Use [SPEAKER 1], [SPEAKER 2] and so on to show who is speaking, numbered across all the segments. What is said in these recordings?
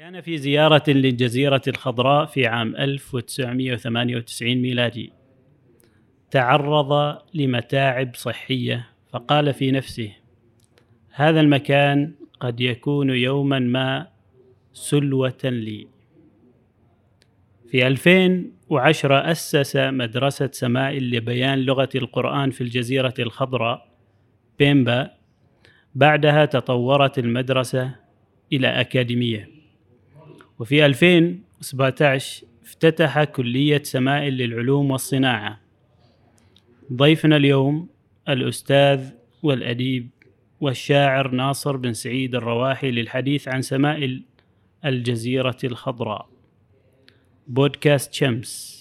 [SPEAKER 1] كان في زيارة للجزيرة الخضراء في عام 1998 ميلادي. تعرض لمتاعب صحية فقال في نفسه هذا المكان قد يكون يوما ما سلوة لي. في 2010 أسس مدرسة سمائل لبيان لغة القرآن في الجزيرة الخضراء بيمبا بعدها تطورت المدرسة إلى أكاديمية. وفي 2017 افتتح كلية سمائل للعلوم والصناعة. ضيفنا اليوم الأستاذ والأديب والشاعر ناصر بن سعيد الرواحي للحديث عن سمائل الجزيرة الخضراء. بودكاست شمس.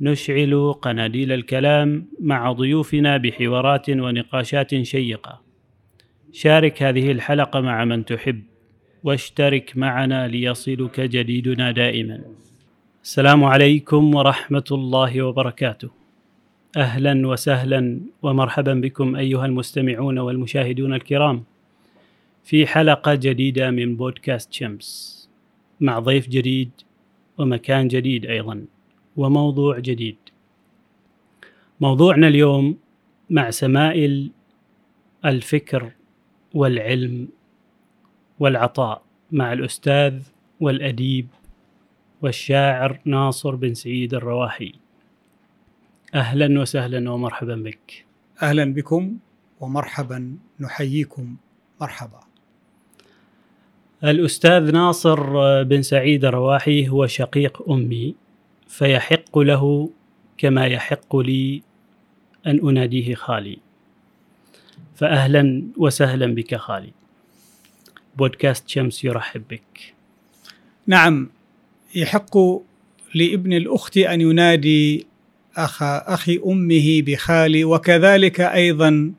[SPEAKER 1] نشعل قناديل الكلام مع ضيوفنا بحوارات ونقاشات شيقة. شارك هذه الحلقة مع من تحب. واشترك معنا ليصلك جديدنا دائما. السلام عليكم ورحمة الله وبركاته. أهلا وسهلا ومرحبا بكم أيها المستمعون والمشاهدون الكرام في حلقة جديدة من بودكاست شمس. مع ضيف جديد ومكان جديد أيضا وموضوع جديد. موضوعنا اليوم مع سمائل الفكر والعلم والعطاء مع الأستاذ والأديب والشاعر ناصر بن سعيد الرواحي. أهلا وسهلا ومرحبا بك.
[SPEAKER 2] أهلا بكم ومرحبا نحييكم. مرحبا.
[SPEAKER 1] الأستاذ ناصر بن سعيد الرواحي هو شقيق أمي فيحق له كما يحق لي أن أناديه خالي. فاهلا وسهلا بك خالي. بودكاست شمس يرحب بك.
[SPEAKER 2] نعم يحق لابن الأخت أن ينادي أخ أخي أمه بخالي وكذلك أيضا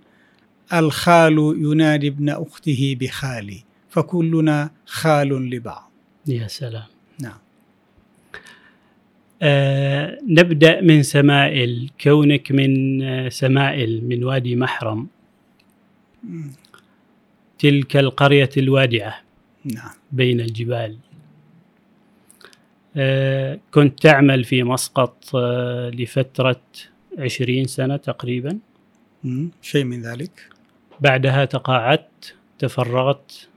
[SPEAKER 2] الخال ينادي ابن أخته بخالي فكلنا خال لبعض.
[SPEAKER 1] يا سلام.
[SPEAKER 2] نعم.
[SPEAKER 1] آه نبدأ من سمائل كونك من آه سمائل من وادي محرم. تلك القرية الوادعة
[SPEAKER 2] نعم.
[SPEAKER 1] بين الجبال. آه، كنت تعمل في مسقط آه، لفترة عشرين سنة تقريبا.
[SPEAKER 2] شيء من ذلك؟
[SPEAKER 1] بعدها تقاعدت تفرغت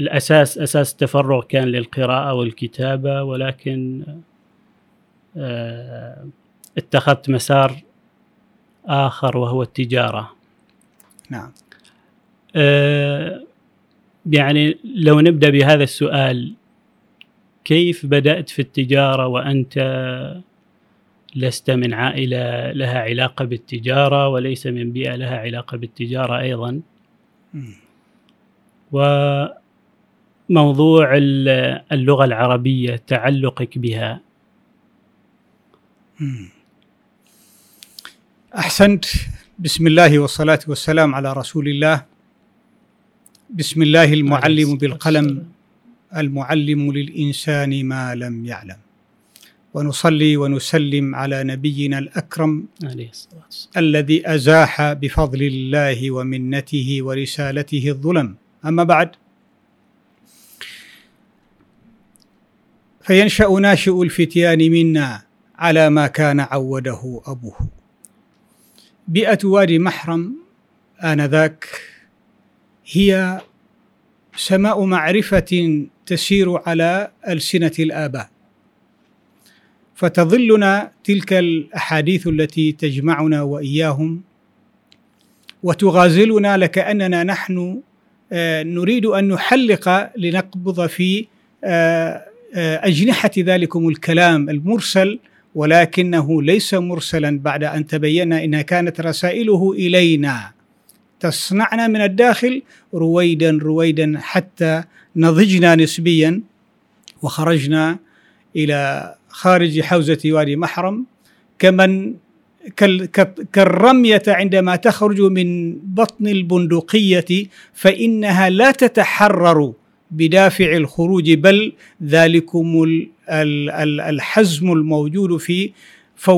[SPEAKER 1] الأساس أساس التفرغ كان للقراءة والكتابة ولكن آه، اتخذت مسار آخر وهو التجارة.
[SPEAKER 2] نعم.
[SPEAKER 1] يعني لو نبدأ بهذا السؤال كيف بدأت في التجارة وأنت لست من عائلة لها علاقة بالتجارة وليس من بيئة لها علاقة بالتجارة أيضا؟ وموضوع اللغة العربية تعلقك بها.
[SPEAKER 2] أحسنت. بسم الله والصلاة والسلام على رسول الله بسم الله المعلم بالقلم المعلم للانسان ما لم يعلم ونصلي ونسلم على نبينا الاكرم
[SPEAKER 1] عليه الصلاه والسلام
[SPEAKER 2] الذي ازاح بفضل الله ومنته ورسالته الظلم اما بعد فينشا ناشئ الفتيان منا على ما كان عوده ابوه بيئة وادي محرم آنذاك هي سماء معرفة تسير على ألسنة الآباء. فتظلنا تلك الأحاديث التي تجمعنا وإياهم وتغازلنا لكأننا نحن آه، نريد أن نحلق لنقبض في آه، آه، أجنحة ذلكم الكلام المرسل ولكنه ليس مرسلا بعد أن تبين انها كانت رسائله إلينا. تصنعنا من الداخل رويدا رويدا حتى نضجنا نسبيا وخرجنا إلى خارج حوزة وادي محرم. كمن كالرمية عندما تخرج من بطن البندقية فإنها لا تتحرر بدافع الخروج بل ذلكم الحزم الموجود في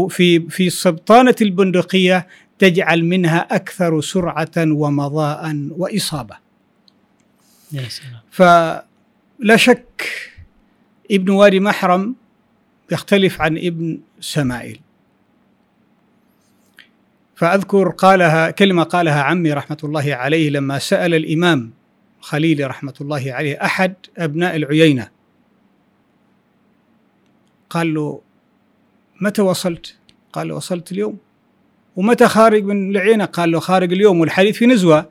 [SPEAKER 2] في في سبطانه البندقية تجعل منها أكثر سرعة ومضاء وإصابة.
[SPEAKER 1] يا سلام.
[SPEAKER 2] فلا شك ابن وادي محرم يختلف عن ابن سمائل فأذكر قالها كلمة قالها عمي رحمة الله عليه لما سأل الإمام خليل رحمة الله عليه أحد أبناء العيينة. قال له متى وصلت؟ قال له وصلت اليوم ومتى خارج من العينة؟ قال له خارج اليوم والحديث في نزوة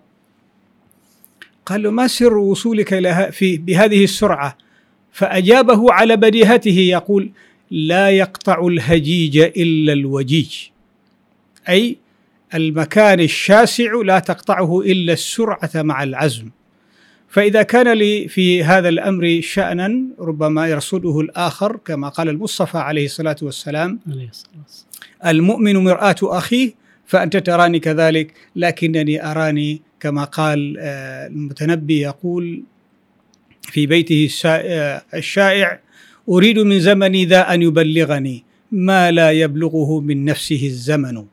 [SPEAKER 2] قال له ما سر وصولك إلى في بهذه السرعة؟ فأجابه على بديهته يقول لا يقطع الهجيج إلا الوجيج أي المكان الشاسع لا تقطعه إلا السرعة مع العزم فإذا كان لي في هذا الأمر شأنا ربما يرصده الآخر كما قال المصطفى عليه الصلاة والسلام
[SPEAKER 1] عليه الصلاة والسلام.
[SPEAKER 2] المؤمن مرآة أخيه فأنت تراني كذلك لكنني أراني كما قال آه، المتنبي يقول في بيته آه، الشائع أريد من زمني ذا أن يبلغني ما لا يبلغه من نفسه الزمن.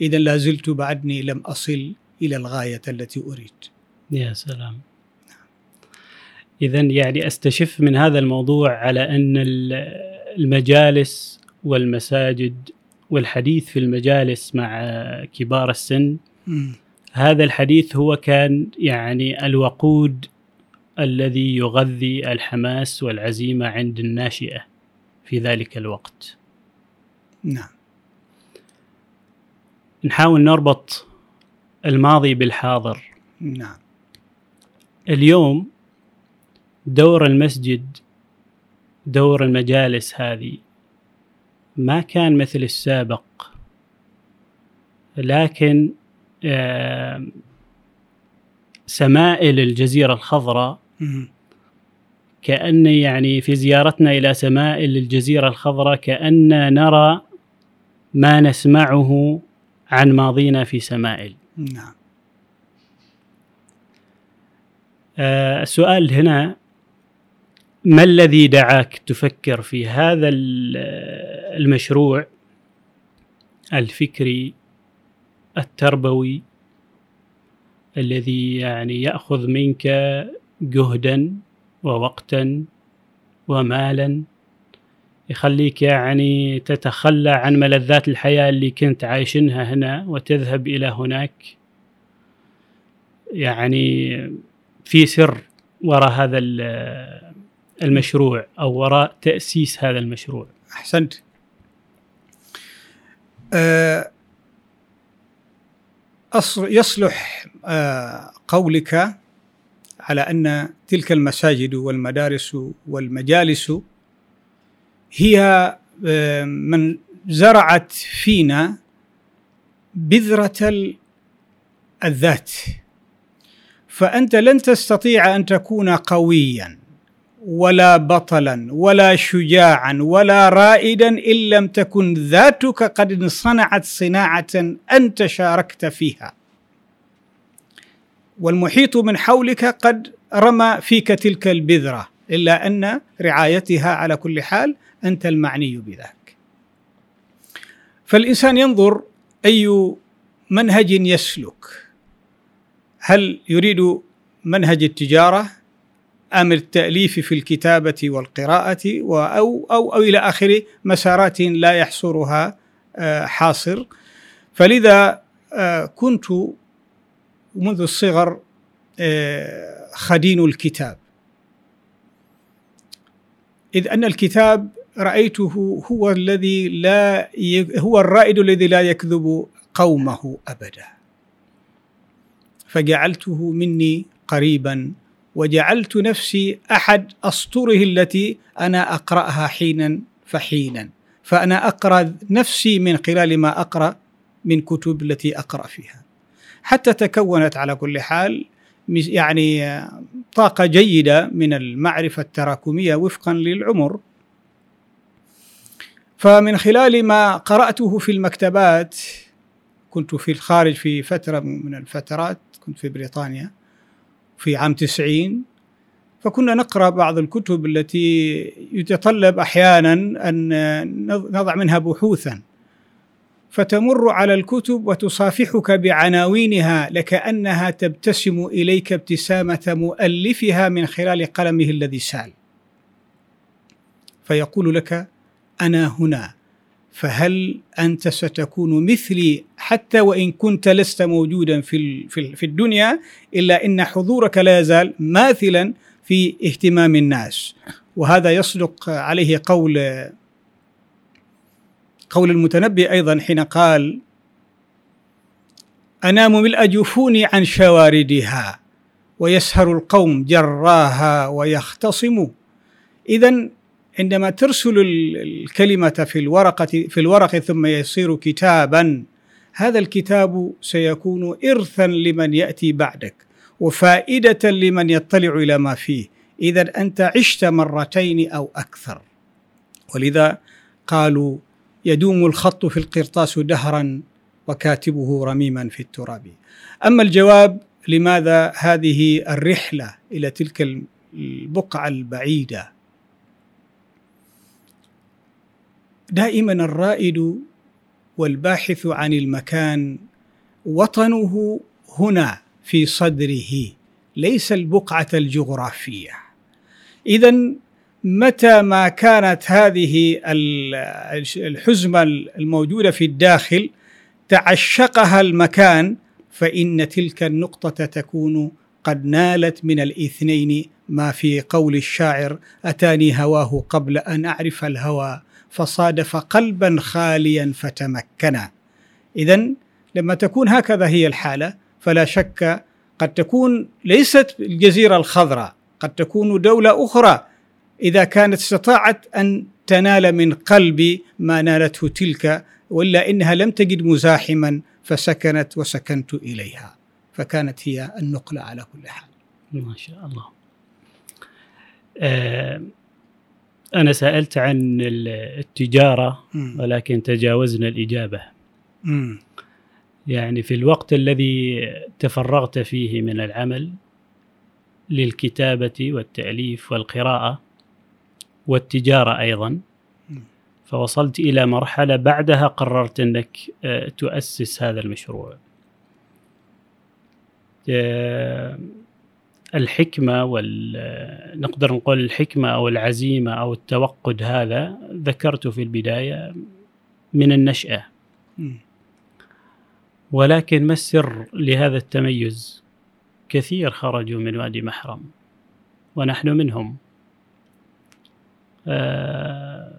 [SPEAKER 2] إذا لا زلت بعدني لم أصل إلى الغاية التي أريد.
[SPEAKER 1] يا سلام. إذا يعني أستشف من هذا الموضوع على أن ال- المجالس والمساجد والحديث في المجالس مع كبار السن. هذا الحديث هو كان يعني الوقود الذي يغذي الحماس والعزيمة عند الناشئة في ذلك الوقت.
[SPEAKER 2] نعم.
[SPEAKER 1] نحاول نربط الماضي بالحاضر.
[SPEAKER 2] نعم.
[SPEAKER 1] اليوم دور المسجد دور المجالس هذه. ما كان مثل السابق. لكن سمائل الجزيرة الخضراء. كأن يعني في زيارتنا إلى سمائل الجزيرة الخضراء كأن نرى ما نسمعه عن ماضينا في سمائل.
[SPEAKER 2] نعم.
[SPEAKER 1] آه، السؤال هنا ما الذي دعاك تفكر في هذا ال- المشروع الفكري التربوي الذي يعني يأخذ منك جهدا ووقتا ومالا يخليك يعني تتخلى عن ملذات الحياة اللي كنت عايشنها هنا وتذهب إلى هناك؟ يعني في سر وراء هذا المشروع أو وراء تأسيس هذا المشروع.
[SPEAKER 2] أحسنت. آه، أص- يصلح آه، قولك على أن تلك المساجد والمدارس والمجالس هي آه، من زرعت فينا بذرة ال- الذات. فأنت لن تستطيع أن تكون قويا. ولا بطلا ولا شجاعا ولا رائدا إن لم تكن ذاتك قد صنعت صناعة انت شاركت فيها. والمحيط من حولك قد رمى فيك تلك البذرة إلا أن رعايتها على كل حال أنت المعني بذاك. فالإنسان ينظر أي منهج يسلك. هل يريد منهج التجارة؟ أم التأليف في الكتابة والقراءة أو أو أو إلى آخر مسارات لا يحصرها آه، حاصر. فلذا آه، كنت منذ الصغر آه، خدين الكتاب. إذ أن الكتاب رأيته هو الذي لا هو الرائد الذي لا يكذب قومه أبدا. فجعلته مني قريبا. وجعلت نفسي أحد اسطره التي أنا أقرأها حينا فحينا. فأنا أقرأ نفسي من خلال ما أقرأ من كتب التي أقرأ فيها. حتى تكونت على كل حال يعني طاقة جيدة من المعرفة التراكمية وفقا للعمر. فمن خلال ما قرأته في المكتبات كنت في الخارج في فترة من الفترات كنت في بريطانيا في عام 90 فكنا نقرأ بعض الكتب التي يتطلب أحيانا أن نضع منها بحوثا. فتمر على الكتب وتصافحك بعناوينها لكأنها تبتسم إليك ابتسامة مؤلفها من خلال قلمه الذي سال. فيقول لك أنا هنا. فهل أنت ستكون مثلي حتى وإن كنت لست موجودا في في الدنيا إلا إن حضورك لا يزال ماثلا في اهتمام الناس. وهذا يصدق عليه قول قول المتنبي أيضا حين قال أنام ملء جفوني عن شواردها ويسهر القوم جراها ويختصم اذا عندما ترسل الكلمة في الورقة في الورق ثم يصير كتابا هذا الكتاب سيكون ارثا لمن يأتي بعدك وفائدة لمن يطلع إلى ما فيه. اذا أنت عشت مرتين أو أكثر. ولذا قالوا يدوم الخط في القرطاس دهرا وكاتبه رميما في التراب. أما الجواب لماذا هذه الرحلة إلى تلك البقعة البعيدة؟ دائما الرائد والباحث عن المكان وطنه هنا في صدره ليس البقعة الجغرافية. اذا متى ما كانت هذه الحزمة الموجودة في الداخل تعشقها المكان فإن تلك النقطة تكون قد نالت من الاثنين ما في قول الشاعر أتاني هواه قبل أن أعرف الهوى فصادف قلبا خاليا فتمكنا اذا لما تكون هكذا هي الحالة فلا شك قد تكون ليست الجزيرة الخضراء قد تكون دولة أخرى إذا كانت استطاعت أن تنال من قلبي ما نالته تلك وإلا إنها لم تجد مزاحما فسكنت وسكنت إليها فكانت هي النقلة على كل حال.
[SPEAKER 1] ما شاء الله. آه أنا سألت عن التجارة ولكن تجاوزنا الإجابة. يعني في الوقت الذي تفرغت فيه من العمل للكتابة والتأليف والقراءة والتجارة أيضا فوصلت إلى مرحلة بعدها قررت أنك آه، تؤسس هذا المشروع. آه، الحكمة وال نقدر نقول الحكمة أو العزيمة أو التوقد هذا ذكرته في البداية من النشأة. ولكن ما السر لهذا التميز؟ كثير خرجوا من وادي محرم ونحن منهم. آه،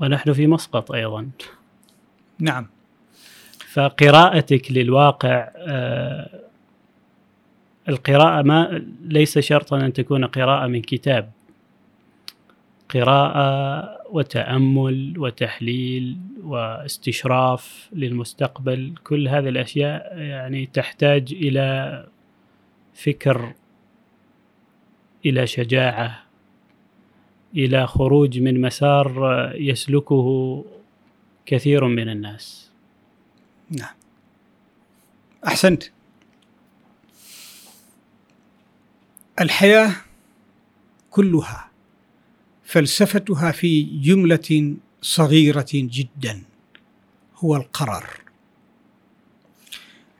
[SPEAKER 1] ونحن في مسقط أيضا.
[SPEAKER 2] نعم.
[SPEAKER 1] فقراءتك للواقع آه، القراءة ما ليس شرطا أن تكون قراءة من كتاب قراءة وتأمل وتحليل واستشراف للمستقبل كل هذه الأشياء يعني تحتاج إلى فكر إلى شجاعة إلى خروج من مسار يسلكه كثير من الناس.
[SPEAKER 2] نعم. أحسنت. الحياة كلها فلسفتها في جملة صغيرة جدا هو القرار.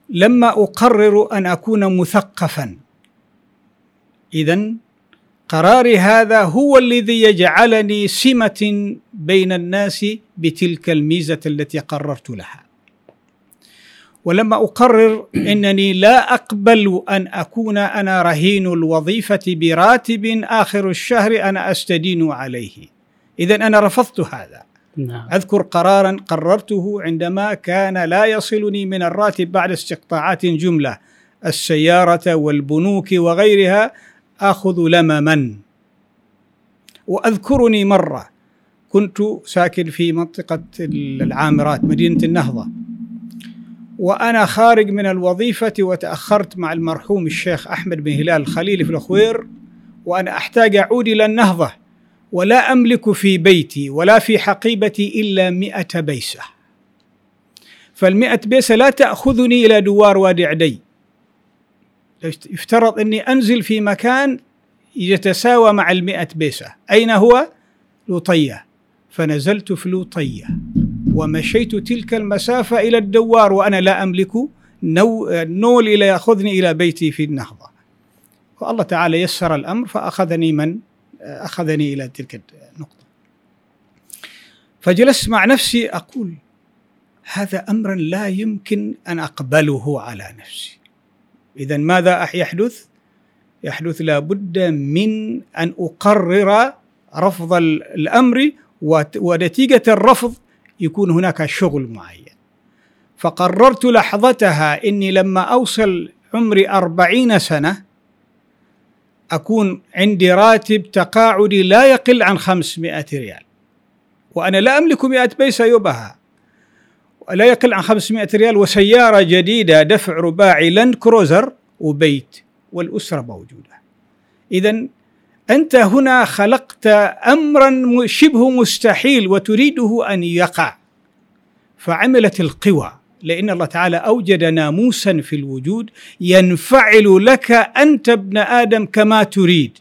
[SPEAKER 2] لما أقرر أن أكون مثقفا اذا قراري هذا هو الذي يجعلني سمة بين الناس بتلك الميزة التي قررت لها. ولما أقرر أنني لا أقبل أن أكون أنا رهين الوظيفة براتب آخر الشهر أنا أستدين عليه. إذا أنا رفضت هذا. نعم. أذكر قرارا قررته عندما كان لا يصلني من الراتب بعد استقطاعات جملة السيارة والبنوك وغيرها آخذ لمما وأذكرني مرة كنت ساكن في منطقة العامرات مدينة النهضة وأنا خارج من الوظيفة وتأخرت مع المرحوم الشيخ أحمد بن هلال الخليلي في الخوير وأنا أحتاج أعود إلى النهضة ولا أملك في بيتي ولا في حقيبتي إلا مئة بيسة. فالمئة بيسة لا تأخذني إلى دوار وادي عدي. يفترض أني أنزل في مكان يتساوى مع المئة بيسة. أين هو؟ لوطية. فنزلت في لوطية. ومشيت تلك المسافة إلى الدوار وأنا لا أملك نو نول إلى يأخذني إلى بيتي في النهضة. والله تعالى يسر الأمر فأخذني من أخذني إلى تلك النقطة. فجلست مع نفسي أقول هذا أمر لا يمكن أن أقبله على نفسي. إذا ماذا يحدث؟ يحدث لابد من أن أقرر رفض الأمر ونتيجة الرفض يكون هناك شغل معين. فقررت لحظتها إني لما أوصل عمري أربعين سنة أكون عندي راتب تقاعدي لا يقل عن خمسمائة ريال. وأنا لا أملك مئة بيسة يبها لا يقل عن 500 ريال وسيارة جديدة دفع رباعي لاند كروزر وبيت والأسرة موجودة. إذا أنت هنا خلقت أمرا شبه مستحيل وتريده أن يقع. فعملت القوى لأن الله تعالى أوجد ناموسا في الوجود ينفعل لك أنت ابن آدم كما تريد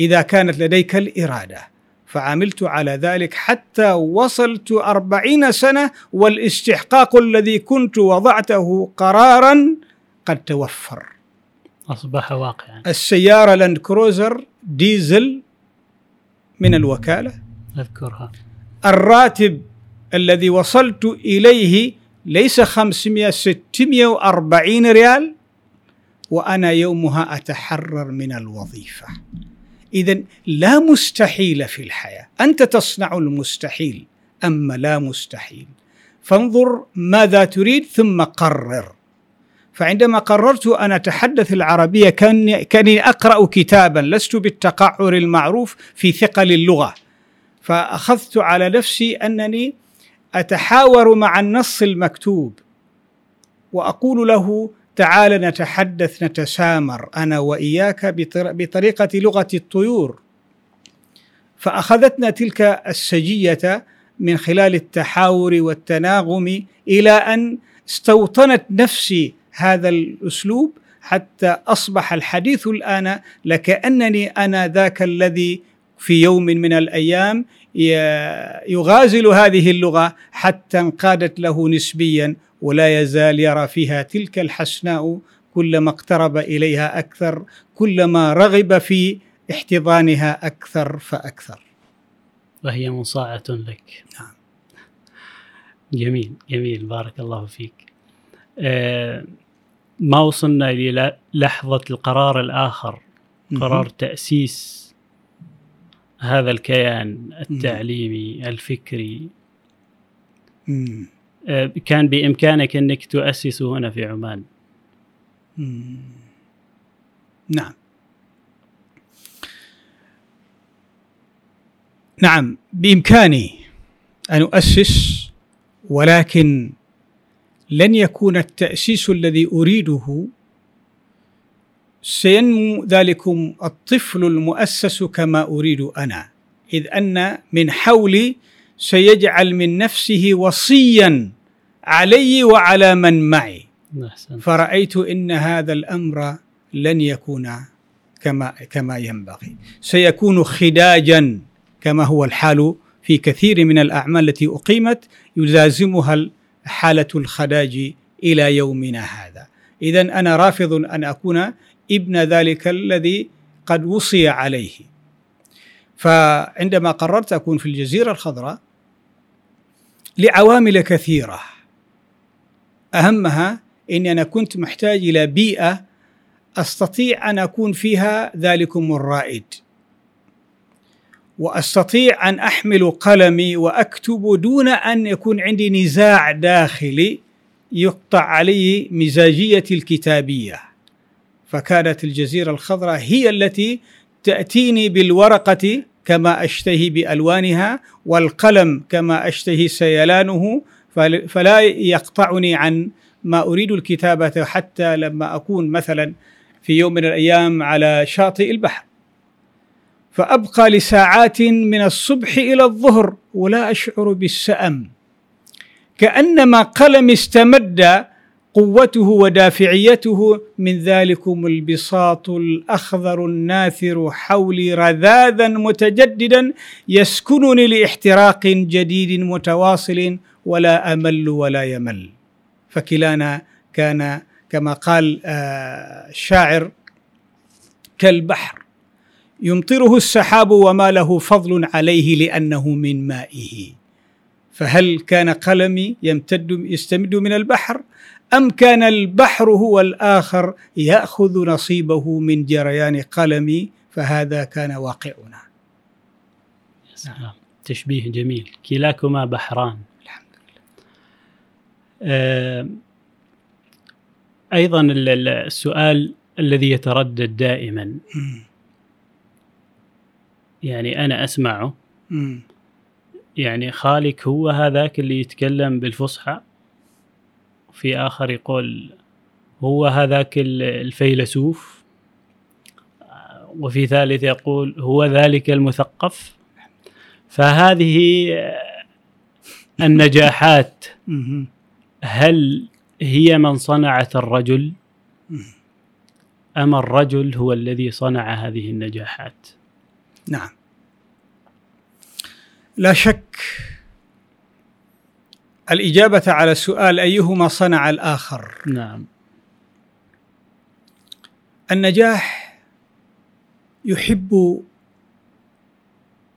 [SPEAKER 2] إذا كانت لديك الإرادة. فعملت على ذلك حتى وصلت أربعين سنة والاستحقاق الذي كنت وضعته قرارا قد توفر.
[SPEAKER 1] أصبح واقعا.
[SPEAKER 2] السيارة لاند كروزر ديزل من الوكالة.
[SPEAKER 1] أذكرها.
[SPEAKER 2] الراتب الذي وصلت إليه ليس 500 640 ريال وأنا يومها أتحرر من الوظيفة. إذا لا مستحيل في الحياة. أنت تصنع المستحيل أما لا مستحيل؟ فانظر ماذا تريد ثم قرر. فعندما قررت أن أتحدث العربية كأني, كأني أقرأ كتابا لست بالتقعر المعروف في ثقل اللغة. فأخذت على نفسي أنني أتحاور مع النص المكتوب وأقول له تعال نتحدث نتسامر أنا وإياك بطريقة لغة الطيور. فأخذتنا تلك السجية من خلال التحاور والتناغم إلى أن استوطنت نفسي هذا الأسلوب حتى أصبح الحديث الآن لكأنني أنا ذاك الذي في يوم من الأيام يغازل هذه اللغة حتى انقادت له نسبيا ولا يزال يرى فيها تلك الحسناء كلما اقترب إليها أكثر كلما رغب في احتضانها أكثر فأكثر.
[SPEAKER 1] وهي مصاعة لك.
[SPEAKER 2] نعم.
[SPEAKER 1] جميل جميل. بارك الله فيك. آه ما وصلنا إلى لحظة القرار الآخر قرار تأسيس هذا الكيان التعليمي الفكري. آه، كان بإمكانك أنك تؤسسه هنا في عمان.
[SPEAKER 2] نعم. نعم بإمكاني أن أؤسس ولكن لن يكون التأسيس الذي أريده. سينمو ذلكم الطفل المؤسس كما أريد أنا إذ أن من حولي سيجعل من نفسه وصيا علي وعلى من معي. فرأيت إن هذا الأمر لن يكون كما كما ينبغي. سيكون خداجا كما هو الحال في كثير من الأعمال التي أقيمت يلازمها حالة الخداج إلى يومنا هذا. إذا أنا رافض أن أكون ابن ذلك الذي قد وصي عليه. فعندما قررت أكون في الجزيرة الخضراء لعوامل كثيرة. أهمها أني أنا كنت محتاج إلى بيئة أستطيع أن أكون فيها ذلكم الرائد. وأستطيع أن أحمل قلمي وأكتب دون أن يكون عندي نزاع داخلي يقطع علي مزاجية الكتابية. فكانت الجزيرة الخضراء هي التي تأتيني بالورقة كما أشتهي بألوانها والقلم كما أشتهي سيلانه فلا يقطعني عن ما أريد الكتابة حتى لما أكون مثلا في يوم من الأيام على شاطئ البحر. فأبقى لساعات من الصبح إلى الظهر ولا أشعر بالسأم. كأنما قلم استمد قوته ودافعيته من ذلكم البساط الأخضر الناثر حولي رذاذا متجددا يسكنني لإحتراق جديد متواصل ولا أمل ولا يمل. فكلانا كان كما قال آه، الشاعر كالبحر. يمطره السحاب وما له فضل عليه لأنه من مائه. فهل كان قلمي يمتد يستمد من البحر؟ أم كان البحر هو الآخر يأخذ نصيبه من جريان قلمي؟ فهذا كان واقعنا.
[SPEAKER 1] نعم. تشبيه جميل. كلاكما بحران. الحمد لله. أيضا السؤال الذي يتردد دائما. يعني أنا أسمعه. يعني خالك هو هذاك اللي يتكلم بالفصحى. في آخر يقول هو هذاك الفيلسوف. وفي ثالث يقول هو ذلك المثقف. فهذه النجاحات هل هي من صنعت الرجل؟ أم الرجل هو الذي صنع هذه النجاحات؟
[SPEAKER 2] نعم. لا شك الإجابة على السؤال أيهما صنع الآخر.
[SPEAKER 1] نعم.
[SPEAKER 2] النجاح يحب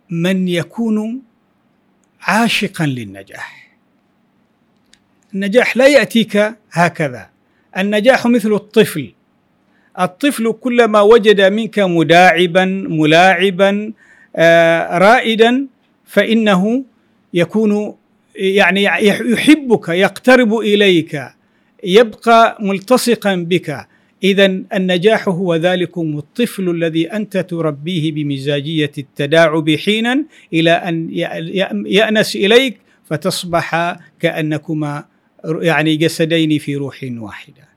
[SPEAKER 2] من يكون عاشقا للنجاح. النجاح لا يأتيك هكذا. النجاح مثل الطفل. الطفل كلما وجد منك مداعبا ملاعبا آه، رائدا فإنه يكون يعني يحبك يقترب إليك يبقى ملتصقا بك. اذا النجاح هو ذلكم الطفل الذي أنت تربيه بمزاجية التداعب حينا إلى أن يأنس إليك فتصبح كأنكما يعني جسدين في روح واحدة.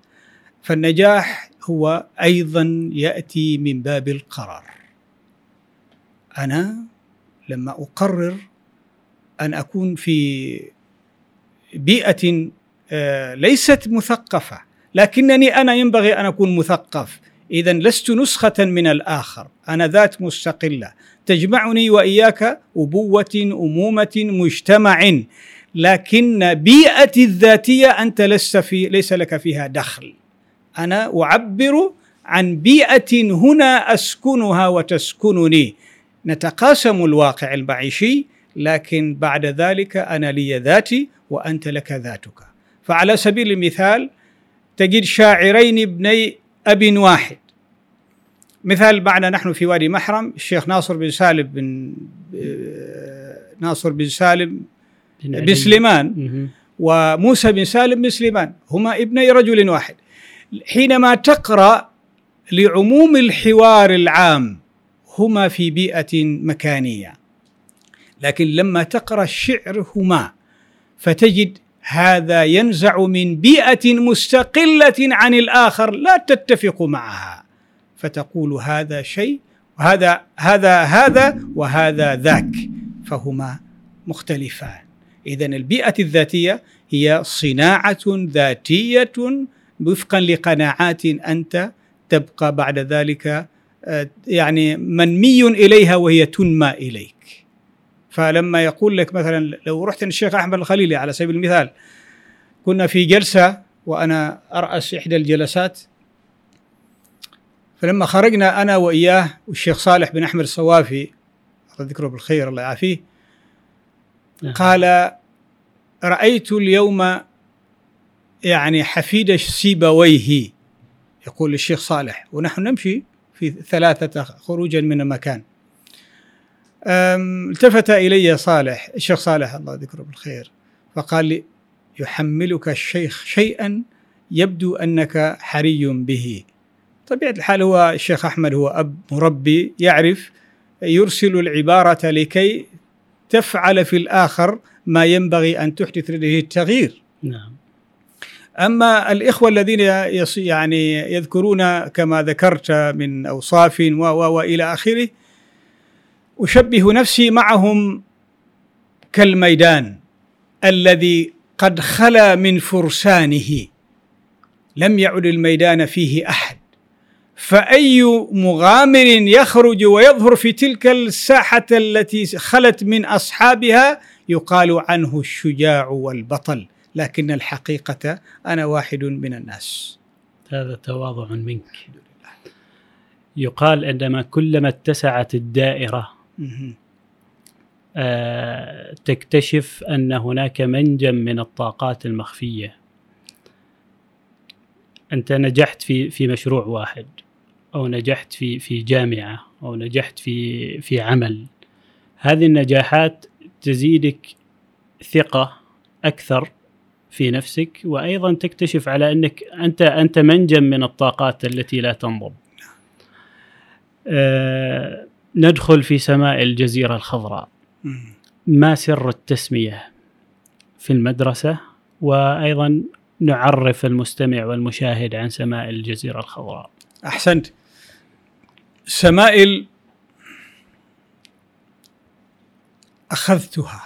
[SPEAKER 2] فالنجاح هو أيضا يأتي من باب القرار. أنا لما أقرر أن أكون في بيئة آه، ليست مثقفة لكنني أنا ينبغي أن أكون مثقف اذا لست نسخة من الآخر أنا ذات مستقلة. تجمعني وإياك أبوة أمومة مجتمع لكن بيئتي الذاتية أنت لست في ليس لك فيها دخل. أنا أعبر عن بيئة هنا أسكنها وتسكنني. نتقاسم الواقع المعيشي لكن بعد ذلك أنا لي ذاتي وأنت لك ذاتك. فعلى سبيل المثال تجد شاعرين ابني أب واحد. مثال معنا نحن في وادي محرم الشيخ ناصر بن سالم بن آه، ناصر بن سالم بن سليمان وموسى بن سالم بن سليمان. هما ابني رجل واحد. حينما تقرأ لعموم الحوار العام هما في بيئة مكانية. لكن لما تقرأ الشعر هما فتجد هذا ينزع من بيئة مستقلة عن الآخر لا تتفق معها. فتقول هذا شيء وهذا هذا هذا وهذا ذاك. فهما مختلفان. اذا البيئة الذاتية هي صناعة ذاتية وفقا لقناعات أنت تبقى بعد ذلك آه، يعني منمي إليها وهي تنمى إليك فلما يقول لك مثلا لو رحت للشيخ أحمد الخليلي على سبيل المثال كنا في جلسة وأنا أرأس إحدى الجلسات فلما خرجنا أنا وإياه والشيخ صالح بن أحمد الصوافي الله ذكره بالخير الله يعافيه نعم. قال رأيت اليوم يعني حفيد سيبويه يقول الشيخ صالح. ونحن نمشي في ثلاثة خروجا من المكان. التفت إلي صالح الشيخ صالح الله ذكره بالخير فقال لي يحملك الشيخ شيئا يبدو أنك حري به. طبيعة الحال هو الشيخ أحمد هو أب مربي يعرف يرسل العبارة لكي تفعل في الآخر ما ينبغي أن تحدث لديه التغيير.
[SPEAKER 1] نعم.
[SPEAKER 2] أما الإخوة الذين يعني يذكرون كما ذكرت من أوصاف و وإلى آخره أشبه نفسي معهم كالميدان الذي قد خلا من فرسانه لم يعد الميدان فيه أحد. فأي مغامر يخرج ويظهر في تلك الساحة التي خلت من أصحابها يقال عنه الشجاع والبطل. لكن الحقيقة أنا واحد من الناس.
[SPEAKER 1] هذا تواضع منك. يقال عندما كلما اتسعت الدائرة. آه، تكتشف أن هناك منجم من الطاقات المخفية. أنت نجحت في في مشروع واحد أو نجحت في في جامعة أو نجحت في في عمل. هذه النجاحات تزيدك ثقة أكثر في نفسك وأيضا تكتشف على أنك أنت أنت منجم من الطاقات التي لا تنضب. آه، ندخل في سماء الجزيرة الخضراء. ما سر التسمية في المدرسة؟ وأيضا نعرف المستمع والمشاهد عن سماء الجزيرة الخضراء.
[SPEAKER 2] أحسنت. سمائل أخذتها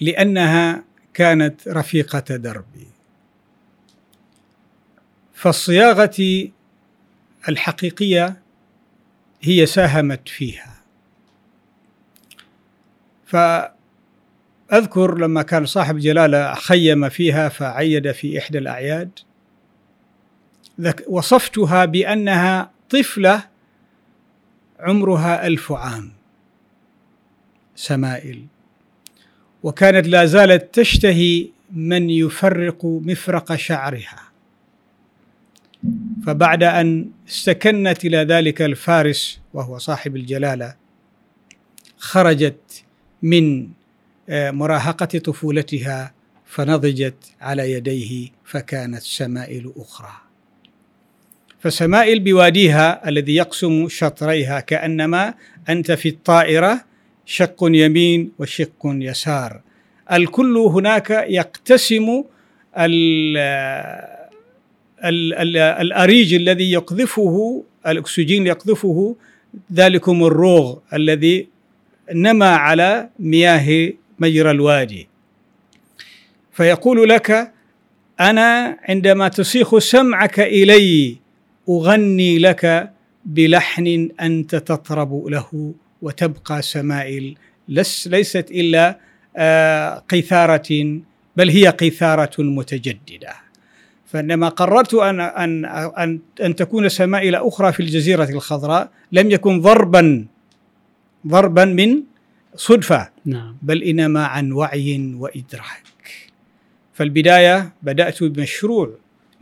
[SPEAKER 2] لأنها كانت رفيقة دربي. فالصياغة الحقيقية هي ساهمت فيها. فأذكر لما كان صاحب جلالة خيم فيها فعيد في إحدى الأعياد وصفتها بأنها طفلة عمرها ألف عام. سمائل. وكانت لا زالت تشتهي من يفرق مفرق شعرها. فبعد أن استكنت إلى ذلك الفارس وهو صاحب الجلالة خرجت من آه، مراهقة طفولتها فنضجت على يديه فكانت سمائل أخرى. فسمائل بواديها الذي يقسم شطريها كأنما أنت في الطائرة شق يمين وشق يسار. الكل هناك يقتسم ال ال ال الأريج الذي يقذفه الأكسجين يقذفه ذلكم الروغ الذي نما على مياه مجرى الوادي. فيقول لك أنا عندما تصيخ سمعك إلي أغني لك بلحن أنت تطرب له. وتبقى سمائل. لس ليست إلا آه، قيثارة بل هي قيثارة متجددة. فعندما قررت أن أن أن أن تكون سمائل أخرى في الجزيرة الخضراء لم يكن ضربا ضربا من صدفة.
[SPEAKER 1] نعم.
[SPEAKER 2] بل إنما عن وعي وإدراك. فالبداية بدأت بمشروع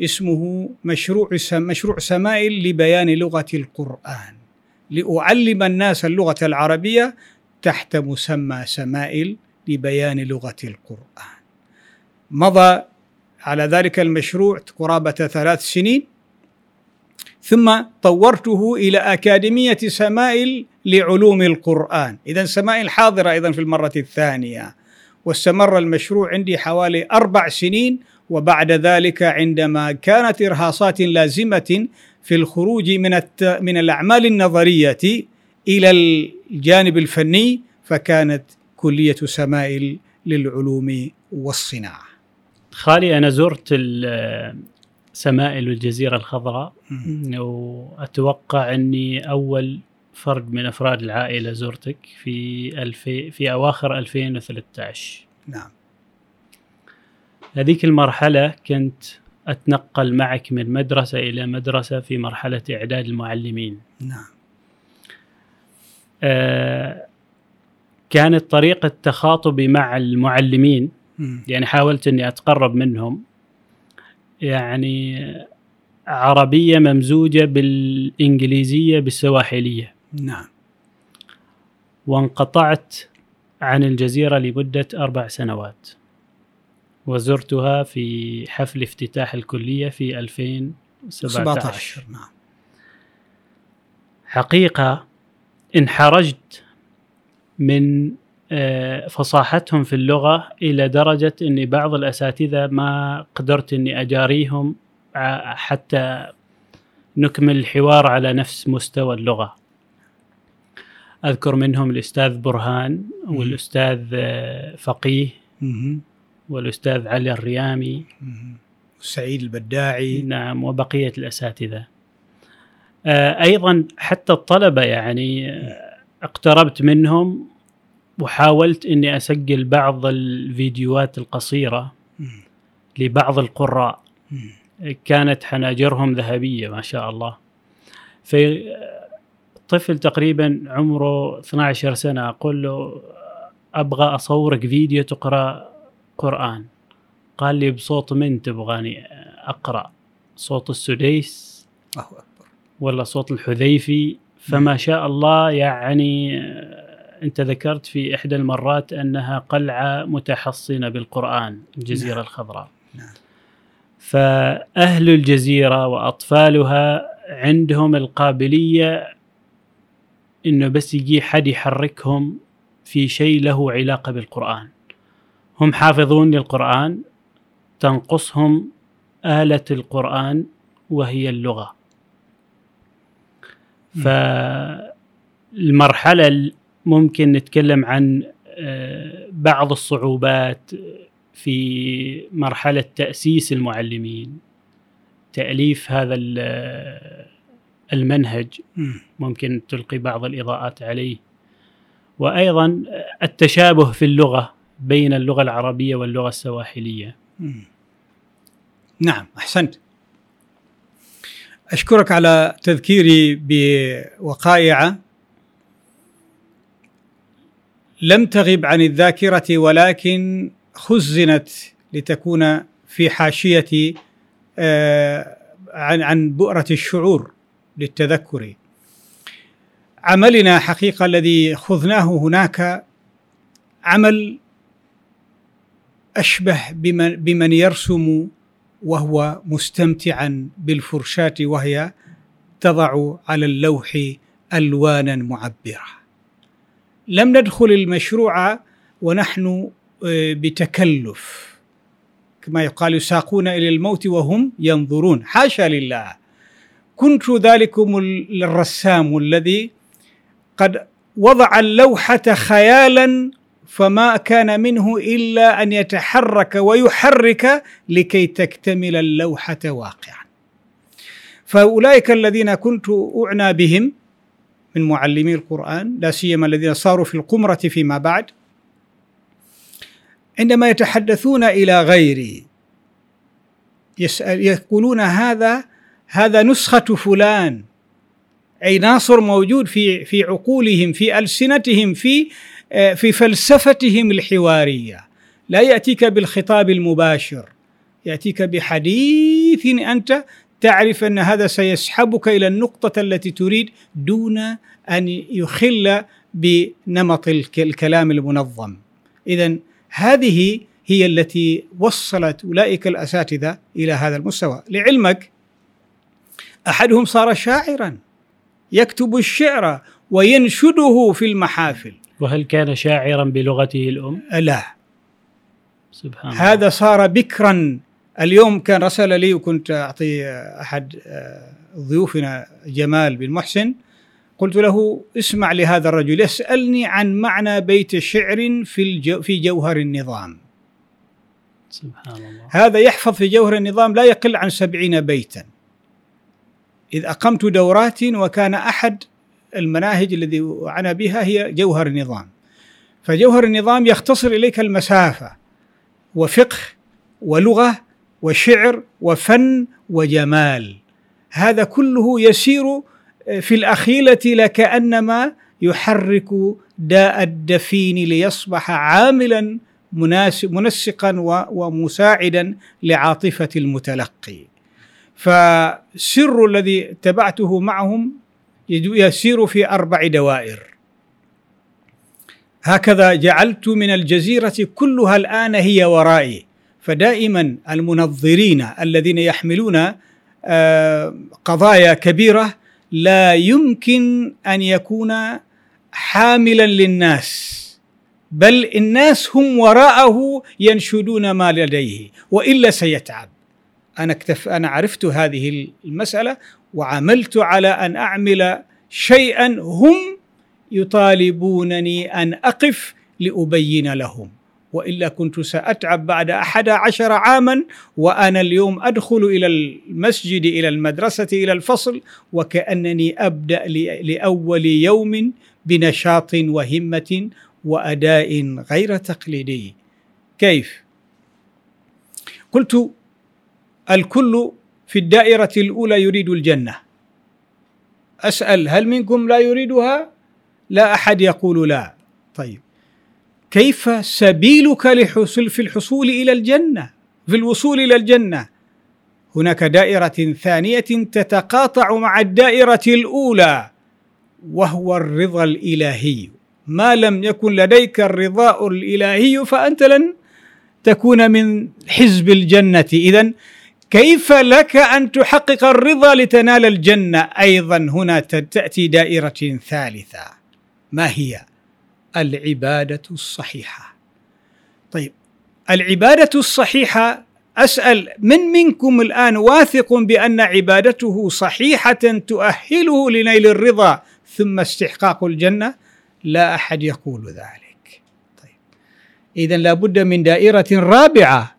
[SPEAKER 2] اسمه مشروع مشروع سمائل لبيان لغة القرآن. لأعلم الناس اللغة العربية تحت مسمى سمائل لبيان لغة القرآن. مضى على ذلك المشروع قرابة ثلاث سنين ثم طورته إلى أكاديمية سمائل لعلوم القرآن. اذا سمائل حاضرة أيضا في المرة الثانية واستمر المشروع عندي حوالي أربع سنين وبعد ذلك عندما كانت إرهاصات لازمة في الخروج من الت... من الأعمال النظرية إلى الجانب الفني فكانت كلية سمائل للعلوم والصناعة.
[SPEAKER 1] خالي أنا زرت سمائل الجزيرة الخضراء. وأتوقع أني أول فرد من أفراد العائلة زرتك في الفي في أواخر 2013
[SPEAKER 2] نعم.
[SPEAKER 1] هذيك المرحلة كنت أتنقل معك من مدرسة إلى مدرسة في مرحلة إعداد المعلمين.
[SPEAKER 2] نعم.
[SPEAKER 1] آه، كانت طريقة تخاطبي مع المعلمين
[SPEAKER 2] مم.
[SPEAKER 1] يعني حاولت إني أتقرب منهم يعني عربية ممزوجة بالإنجليزية بالسواحلية.
[SPEAKER 2] نعم.
[SPEAKER 1] وانقطعت عن الجزيرة لمدة أربع سنوات. وزرتها في حفل افتتاح الكلية في 2017
[SPEAKER 2] 17 نعم.
[SPEAKER 1] حقيقة انحرجت من آه، فصاحتهم في اللغة إلى درجة إني بعض الأساتذة ما قدرت إني أجاريهم ع- حتى نكمل الحوار على نفس مستوى اللغة. أذكر منهم الأستاذ برهان والأستاذ آه، فقيه.
[SPEAKER 2] مهم.
[SPEAKER 1] والأستاذ علي الريامي.
[SPEAKER 2] سعيد البداعي
[SPEAKER 1] نعم وبقية الأساتذة. آه، أيضا حتى الطلبة يعني آه، اقتربت منهم وحاولت إني أسجل بعض الفيديوهات القصيرة
[SPEAKER 2] مم.
[SPEAKER 1] لبعض القراء. كانت حناجرهم ذهبية ما شاء الله في طفل تقريبا عمره 12 سنة أقول له أبغى أصورك فيديو تقرأ قران قال لي بصوت من تبغاني أقرأ؟ صوت السديس
[SPEAKER 2] الله أكبر.
[SPEAKER 1] ولا صوت الحذيفي؟ فما شاء الله يعني آه، أنت ذكرت في إحدى المرات أنها قلعة متحصنة بالقرآن الجزيرة
[SPEAKER 2] نعم.
[SPEAKER 1] الخضراء.
[SPEAKER 2] نعم.
[SPEAKER 1] فأهل الجزيرة وأطفالها عندهم القابلية إنه بس يجي حد يحركهم في شيء له علاقة بالقرآن. هم حافظون للقرآن تنقصهم آلة القرآن وهي اللغة
[SPEAKER 2] مم.
[SPEAKER 1] فالمرحلة ال- ممكن نتكلم عن آه، بعض الصعوبات في مرحلة تأسيس المعلمين تأليف هذا ال- المنهج
[SPEAKER 2] مم.
[SPEAKER 1] ممكن تلقي بعض الإضاءات عليه وأيضا التشابه في اللغة بين اللغة العربية واللغة
[SPEAKER 2] السواحلية. نعم أحسنت. أشكرك على تذكيري بوقائع. لم تغب عن الذاكرة ولكن خزنت لتكون في حاشية آه، عن عن بؤرة الشعور للتذكر. عملنا حقيقة الذي خذناه هناك عمل أشبه بمن بمن يرسم وهو مستمتعا بالفرشاة وهي تضع على اللوح ألوانا معبرة. لم ندخل المشروع ونحن آه، بتكلف. كما يقال يساقون إلى الموت وهم ينظرون. حاشا لله. كنت ذلكم ال- الرسام الذي قد وضع اللوحة خيالا فما كان منه إلا أن يتحرك ويحرك لكي تكتمل اللوحة واقعا. فأولئك الذين كنت أعنى بهم من معلمي القرآن لا سيما الذين صاروا في القمرة فيما بعد عندما يتحدثون إلى غيري يسأل يقولون هذا هذا نسخة فلان أي ناصر موجود في في عقولهم في ألسنتهم في في فلسفتهم الحوارية. لا يأتيك بالخطاب المباشر يأتيك بحديث أنت تعرف أن هذا سيسحبك إلى النقطة التي تريد دون أن يخل بنمط الك- الكلام المنظم. اذا هذه هي التي وصلت أولئك الأساتذة إلى هذا المستوى. لعلمك أحدهم صار شاعرا يكتب الشعر وينشده في المحافل.
[SPEAKER 1] وهل كان شاعرا بلغته الأم؟
[SPEAKER 2] لا.
[SPEAKER 1] سبحان الله.
[SPEAKER 2] هذا صار بكرا. اليوم كان رسل لي وكنت أعطي أحد آه، ضيوفنا جمال بن محسن. قلت له اسمع لهذا الرجل يسألني عن معنى بيت شعر في الجو في جوهر النظام.
[SPEAKER 1] سبحان الله.
[SPEAKER 2] هذا يحفظ في جوهر النظام لا يقل عن سبعين بيتا. إذ أقمت دورات وكان أحد المناهج الذي أعنى بها هي جوهر النظام. فجوهر النظام يختصر إليك المسافة وفقه ولغة وشعر وفن وجمال. هذا كله يسير في الأخيلة لكأنما يحرك داء الدفين ليصبح عاملا منسقا ومساعدا لعاطفة المتلقي. فسر الذي اتبعته معهم يسير في أربع دوائر. هكذا جعلت من الجزيرة كلها الآن هي ورائي. فدائما المنظرين الذين يحملون آه، قضايا كبيرة لا يمكن أن يكون حاملا للناس بل الناس هم وراءه ينشدون ما لديه وإلا سيتعب. أنا اكتف أنا عرفت هذه المسألة وعملت على أن أعمل شيئا هم يطالبونني أن أقف لأبين لهم. وإلا كنت سأتعب بعد أحد عشر عاما وأنا اليوم أدخل إلى المسجد إلى المدرسة إلى الفصل وكأنني أبدأ لأول يوم بنشاط وهمة وأداء غير تقليدي. كيف؟ قلت الكل في الدائرة الأولى يريد الجنة. أسأل هل منكم لا يريدها؟ لا أحد يقول لا. طيب. كيف سبيلك لحصول في الحصول إلى الجنة؟ في الوصول إلى الجنة؟ هناك دائرة ثانية تتقاطع مع الدائرة الأولى وهو الرضا الإلهي. ما لم يكن لديك الرضاء الإلهي فأنت لن تكون من حزب الجنة. اذا كيف لك أن تحقق الرضا لتنال الجنة؟ أيضا هنا تأتي دائرة ثالثة. ما هي؟ العبادة الصحيحة. طيب العبادة الصحيحة أسأل من منكم الآن واثق بأن عبادته صحيحة تؤهله لنيل الرضا ثم استحقاق الجنة؟ لا أحد يقول ذلك. طيب اذا لابد من دائرة رابعة.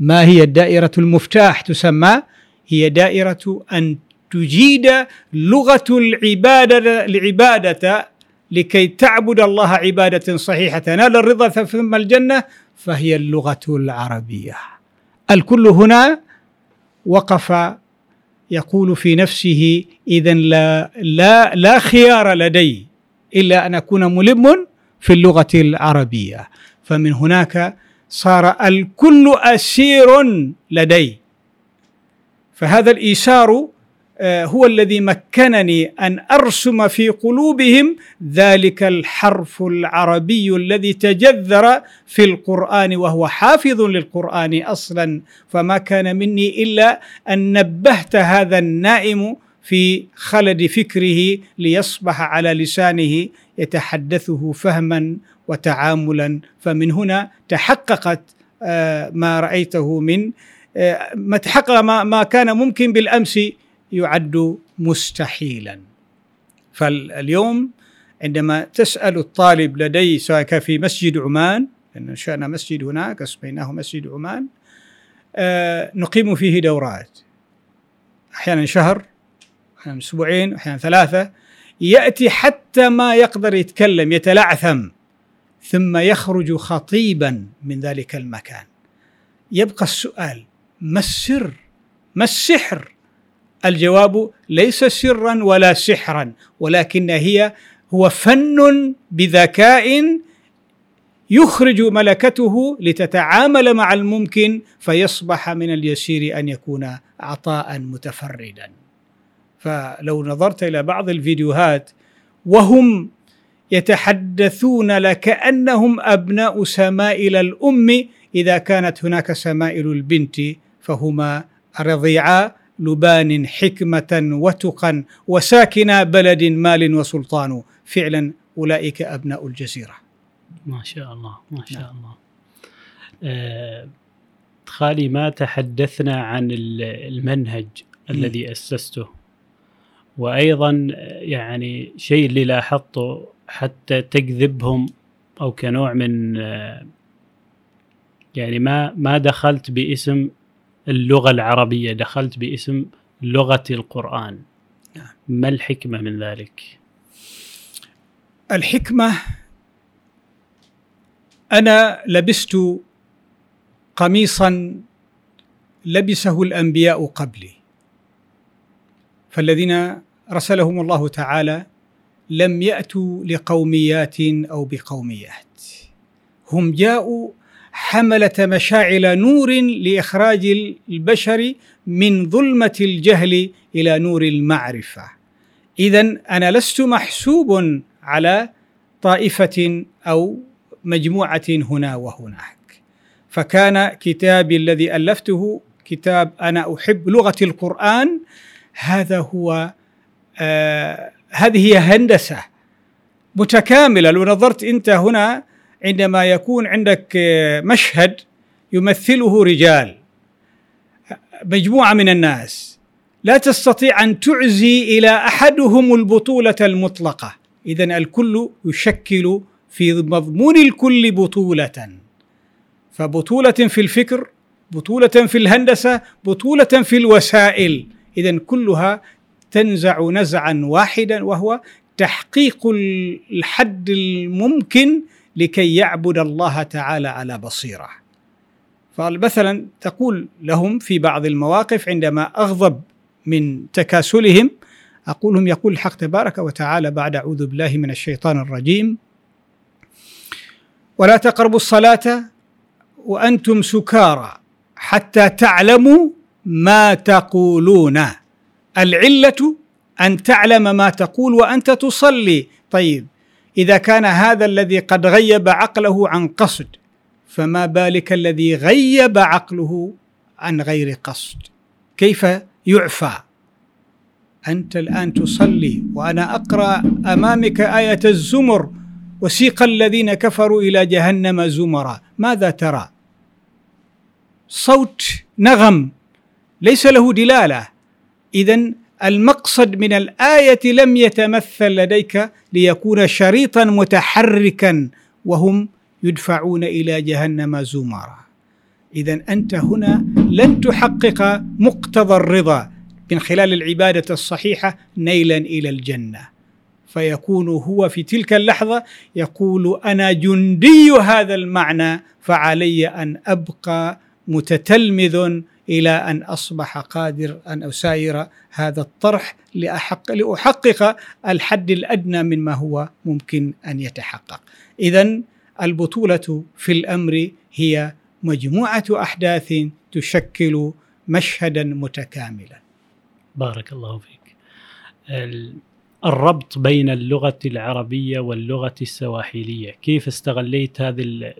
[SPEAKER 2] ما هي الدائره المفتاح تسمى؟ هي دائرة أن تجيد لغة العبادة العبادة لكي تعبد الله عبادة صحيحة. تنال الرضا ثم الجنة فهي اللغة العربية. الكل هنا وقف يقول في نفسه اذا لا لا لا خيار لدي إلا أن أكون ملم في اللغة العربية. فمن هناك صار الكل أسير لدي. فهذا الايسار آه، هو الذي مكنني أن أرسم في قلوبهم ذلك الحرف العربي الذي تجذر في القرآن وهو حافظ للقرآن أصلا. فما كان مني إلا أن نبهت هذا النائم في خلد فكره ليصبح على لسانه يتحدثه فهما وتعاملا. فمن هنا تحققت آه، ما رأيته من آه، ما تحقق ما كان ممكن بالأمس يعد مستحيلا. فاليوم عندما تسأل الطالب لدي سواء كان في مسجد عمان لأن أنشأنا مسجد هناك اسميناه مسجد عمان آه نقيم فيه دورات. أحيانا شهر أحيانا أسبوعين أحيانا ثلاثة يأتي حتى ما يقدر يتكلم يتلعثم. ثم يخرج خطيبا من ذلك المكان. يبقى السؤال ما السر؟ ما السحر؟ الجواب ليس سرا ولا سحرا ولكن هي هو فن بذكاء يخرج ملكته لتتعامل مع الممكن فيصبح من اليسير أن يكون عطاء متفردا. فلو نظرت إلى بعض الفيديوهات وهم يتحدثون لكأنهم أبناء سمائل الأم إذا كانت هناك سمائل البنت فهما رضيعا لبان حكمة وتقا وساكن بلد مال وسلطان فعلا أولئك أبناء الجزيرة
[SPEAKER 1] ما شاء الله ما شاء نعم. الله آه خالي ما تحدثنا عن المنهج م. الذي أسسته وأيضا يعني شيء اللي لاحظته حتى تجذبهم أو كنوع من آه يعني ما ما دخلت باسم اللغة العربية دخلت باسم لغة القرآن نعم. ما الحكمة من ذلك؟
[SPEAKER 2] الحكمة أنا لبست قميصا لبسه الأنبياء قبلي فالذين رسلهم الله تعالى لم يأتوا لقوميات أو بقوميات. هم جاءوا حملة مشاعل نور لإخراج البشر من ظلمة الجهل إلى نور المعرفة. اذا أنا لست محسوب على طائفة أو مجموعة هنا وهناك. فكان كتابي الذي ألفته كتاب أنا أحب لغة القرآن هذا هو آه هذه هي هندسة متكاملة. لو نظرت أنت هنا عندما يكون عندك آه، مشهد يمثله رجال مجموعة من الناس لا تستطيع أن تعزي إلى أحدهم البطولة المطلقة. اذا الكل يشكل في مضمون الكل بطولة. فبطولة في الفكر بطولة في الهندسة بطولة في الوسائل. اذا كلها تنزع نزعا واحدا وهو تحقيق الحد الممكن لكي يعبد الله تعالى على بصيرة. فمثلا تقول لهم في بعض المواقف عندما أغضب من تكاسلهم أقول لهم يقول الحق تبارك وتعالى بعد أعوذ بالله من الشيطان الرجيم ولا تقربوا الصلاة وأنتم سكارى حتى تعلموا ما تقولون. العلة أن تعلم ما تقول وأنت تصلي. طيب إذا كان هذا الذي قد غيب عقله عن قصد فما بالك الذي غيب عقله عن غير قصد؟ كيف يعفى؟ أنت الآن تصلي وأنا أقرأ أمامك آية الزمر وسيق الذين كفروا إلى جهنم زمرا. ماذا ترى؟ صوت نغم ليس له دلالة. اذا المقصد من الآية لم يتمثل لديك ليكون شريطا متحركا وهم يدفعون إلى جهنم زمرا. اذا أنت هنا لن تحقق مقتضى الرضا من خلال العبادة الصحيحة نيلا إلى الجنة. فيكون هو في تلك اللحظة يقول أنا جندي هذا المعنى فعلي أن أبقى متتلمذ إلى أن أصبح قادر أن أساير هذا الطرح لأحق لأحقق الحد الأدنى مما هو ممكن أن يتحقق. اذا البطولة في الأمر هي مجموعة أحداث تشكل مشهدا متكاملا.
[SPEAKER 1] بارك الله فيك. الربط بين اللغة العربية واللغة السواحليه، كيف استغليت هذه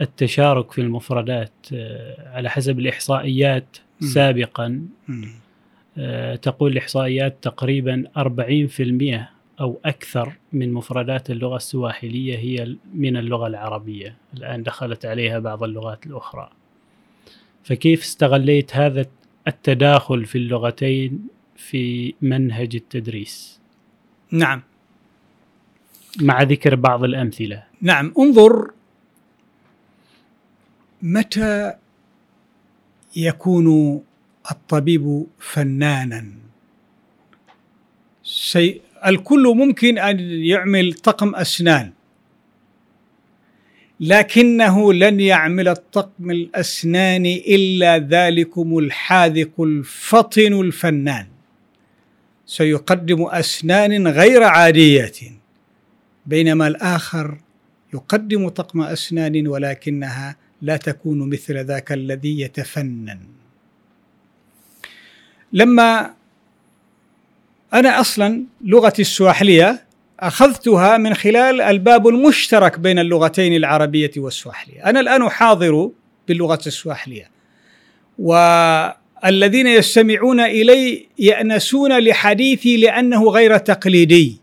[SPEAKER 1] التشارك في المفردات آه، على حسب الإحصائيات. سابقا. آه، تقول الإحصائيات تقريبا 40% أو أكثر من مفردات اللغة السواحلية هي من اللغة العربية. الآن دخلت عليها بعض اللغات الأخرى. فكيف استغليت هذا التداخل في اللغتين في منهج التدريس؟
[SPEAKER 2] نعم.
[SPEAKER 1] مع ذكر بعض الأمثلة.
[SPEAKER 2] نعم. انظر متى يكون الطبيب فنانا؟ سي الكل ممكن أن يعمل طقم أسنان لكنه لن يعمل الطقم الأسنان إلا ذلكم الحاذق الفطن الفنان. سيقدم أسنان غير عاديه بينما الآخر يقدم طقم أسنان ولكنها لا تكون مثل ذاك الذي يتفنن. لما أنا أصلا لغتي السواحلية أخذتها من خلال الباب المشترك بين اللغتين العربية والسواحلية. أنا الآن أحاضر باللغة السواحلية. والذين يستمعون إلي يأنسون لحديثي لأنه غير تقليدي.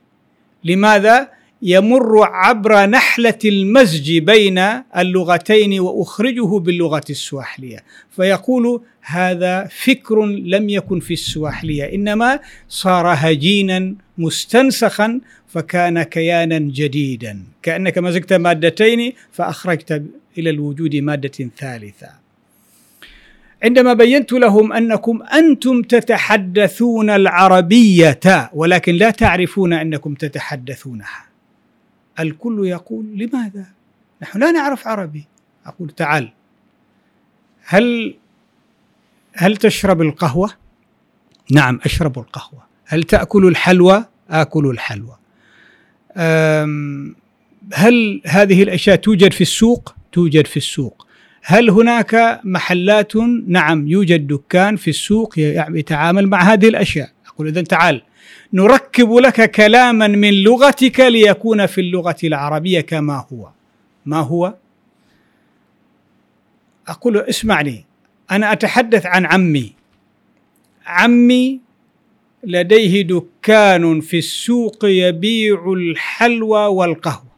[SPEAKER 2] لماذا؟ يمر عبر نحلة المزج بين اللغتين وأخرجه باللغة السواحلية. فيقول هذا فكر لم يكن في السواحلية إنما صار هجينا مستنسخا فكان كيانا جديدا. كأنك مزجت مادتين فأخرجت إلى الوجود مادة ثالثة. عندما بينت لهم أنكم أنتم تتحدثون العربية ولكن لا تعرفون أنكم تتحدثونها. الكل يقول لماذا؟ نحن لا نعرف عربي أقول تعال هل هل تشرب القهوة؟ نعم أشرب القهوة هل تأكل الحلوى؟ آكل الحلوى هل هذه الأشياء توجد في السوق؟ توجد في السوق هل هناك محلات؟ نعم يوجد دكان في السوق يتعامل مع هذه الأشياء أقول إذا تعال نركب لك كلاما من لغتك ليكون في اللغة العربية كما هو. ما هو؟ أقول اسمعني أنا أتحدث عن عمي. عمي لديه دكان في السوق يبيع الحلوى والقهوة.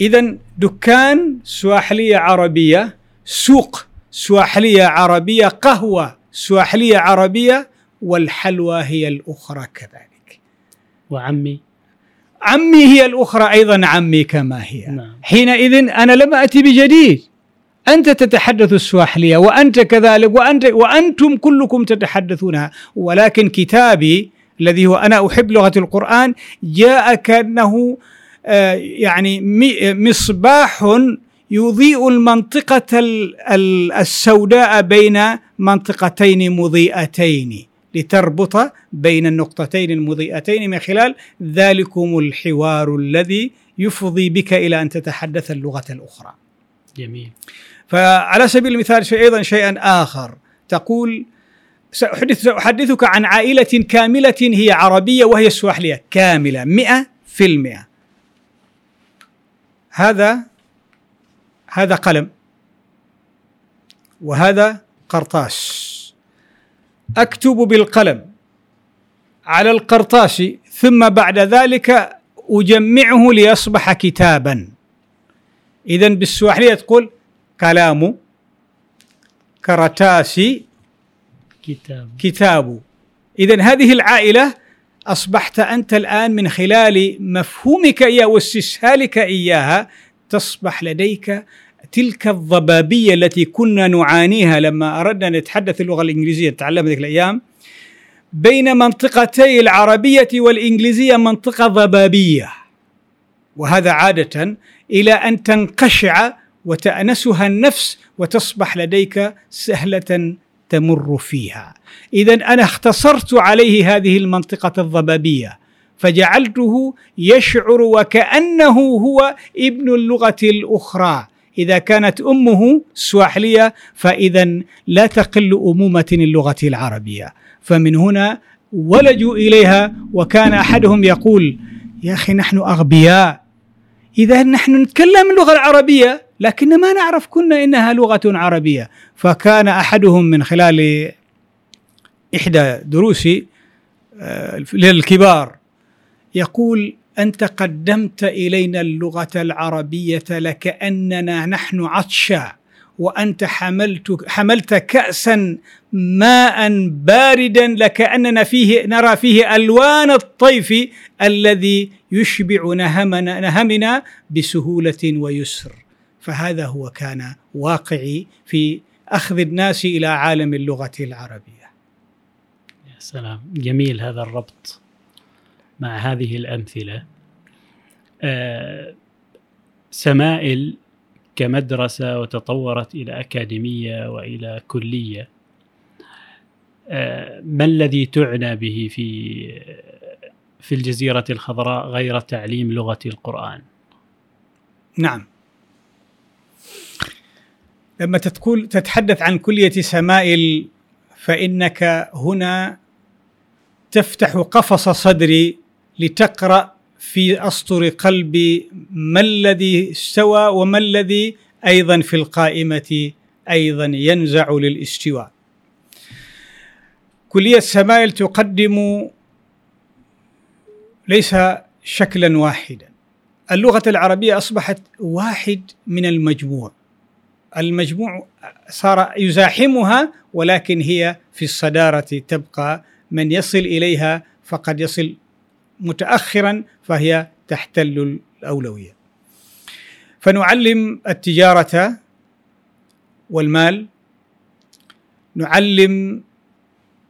[SPEAKER 2] اذا دكان سواحلية عربية سوق سواحلية عربية قهوة سواحلية عربية والحلوى هي الأخرى كذلك.
[SPEAKER 1] وعمي؟
[SPEAKER 2] عمي هي الأخرى أيضا عمي كما هي. نعم. حينئذ أنا لم أتي بجديد. أنت تتحدث السواحلية وأنت كذلك وأنت وأنتم كلكم تتحدثونها ولكن كتابي الذي هو أنا أحب لغة القرآن جاء كأنه آه، يعني مصباح يضيء المنطقة السوداء بين منطقتين مضيئتين. لتربط بين النقطتين المضيئتين من خلال ذلكم الحوار الذي يفضي بك إلى أن تتحدث اللغة الأخرى.
[SPEAKER 1] جميل.
[SPEAKER 2] فعلى سبيل المثال شيء أيضا شيئا آخر. تقول سأحدث سأحدثك عن عائلة كاملة هي عربية وهي السواحلية كاملة. مئة في المئة. هذا هذا قلم. وهذا قرطاس. أكتب بالقلم على القرطاس ثم بعد ذلك أجمعه ليصبح كتابا. اذا بالسواحلية تقول كلام كرتاسي
[SPEAKER 1] كتاب.
[SPEAKER 2] كتاب. اذا هذه العائلة أصبحت أنت الآن من خلال مفهومك إياها واستسهالك إياها تصبح لديك تلك الضبابية التي كنا نعانيها لما أردنا نتحدث اللغة الإنجليزية تعلمنا ذيك الأيام. بين منطقتي العربية والإنجليزية منطقة ضبابية. وهذا عادة إلى أن تنقشع وتأنسها النفس وتصبح لديك سهلة تمر فيها. اذا أنا اختصرت عليه هذه المنطقة الضبابية فجعلته يشعر وكأنه هو ابن اللغة الأخرى. إذا كانت أمه سواحلية فإذا لا تقل أمومة اللغة العربية. فمن هنا ولجوا إليها وكان أحدهم يقول يا أخي نحن أغبياء. إذا نحن نتكلم اللغة العربية لكن ما نعرف كنا إنها لغة عربية. فكان أحدهم من خلال إحدى دروسي آه، للكبار يقول انت قدمت إلينا اللغة العربية لكأننا نحن عطشا وأنت حملت حملت كاسا ماء باردا لكأننا فيه نرى فيه ألوان الطيف الذي يشبع نهمنا نهمنا بسهولة ويسر. فهذا هو كان واقعي في أخذ الناس إلى عالم اللغة العربية.
[SPEAKER 1] يا سلام. جميل هذا الربط. مع هذه الأمثلة آه، سمائل كمدرسة وتطورت إلى أكاديمية وإلى كلية آه، ما الذي تعنى به في في الجزيرة الخضراء غير تعليم لغة القرآن؟
[SPEAKER 2] نعم. لما تقول تتحدث عن كلية سمائل فإنك هنا تفتح قفص صدري لتقرأ في أسطر قلبي ما الذي استوى وما الذي أيضا في القائمة أيضا ينزع للاستواء. كلية سمايل تقدم ليس شكلا واحدا. اللغة العربية أصبحت واحد من المجموع. المجموع صار يزاحمها ولكن هي في الصدارة تبقى من يصل إليها فقد يصل متاخرا فهي تحتل الأولوية. فنعلم التجارة والمال نعلم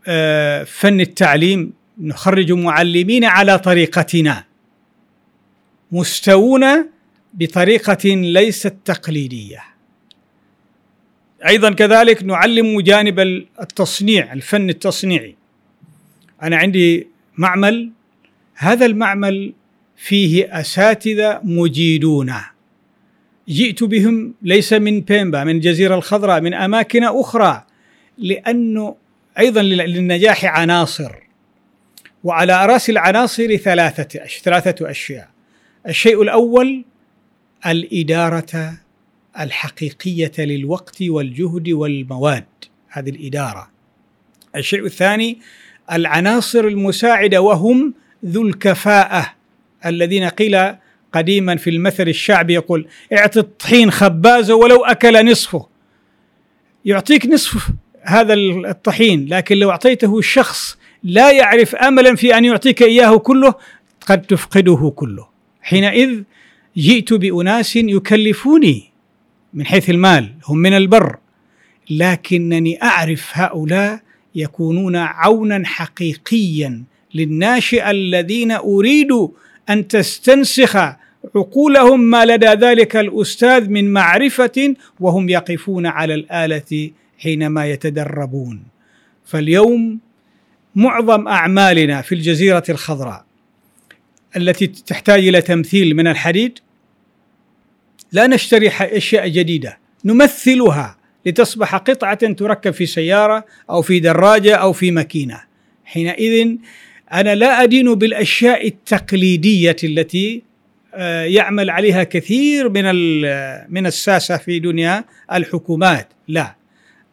[SPEAKER 2] آه، فن التعليم نخرج معلمين على طريقتنا. مستوون بطريقة ليست تقليدية. أيضا كذلك نعلم جانب التصنيع الفن التصنيعي. أنا عندي معمل هذا المعمل فيه أساتذة مجيدون. جئت بهم ليس من بيمبا من الجزيرة الخضراء من أماكن أخرى لأنه أيضا للنجاح عناصر. وعلى رأس العناصر ثلاثة ثلاثة أشياء. الشيء الأول الإدارة الحقيقية للوقت والجهد والمواد. هذه الإدارة. الشيء الثاني العناصر المساعدة وهم ذو الكفاءة الذين قيل قديما في المثل الشعبي يقول اعط الطحين خبازه ولو أكل نصفه. يعطيك نصف هذا الطحين لكن لو أعطيته الشخص لا يعرف أملا في أن يعطيك إياه كله قد تفقده كله. حينئذ جئت بأناس يكلفوني من حيث المال هم من البر لكنني أعرف هؤلاء يكونون عونا حقيقيا للناشئه الذين أريد أن تستنسخ عقولهم ما لدى ذلك الأستاذ من معرفة وهم يقفون على الآلة حينما يتدربون. فاليوم معظم أعمالنا في الجزيرة الخضراء التي تحتاج إلى تمثيل من الحديد لا نشتري أشياء جديدة. نمثلها لتصبح قطعة تركب في سيارة أو في دراجة أو في ماكينة. حينئذ أنا لا أدين بالأشياء التقليدية التي آه، يعمل عليها كثير من من الساسة في دنيا الحكومات. لا.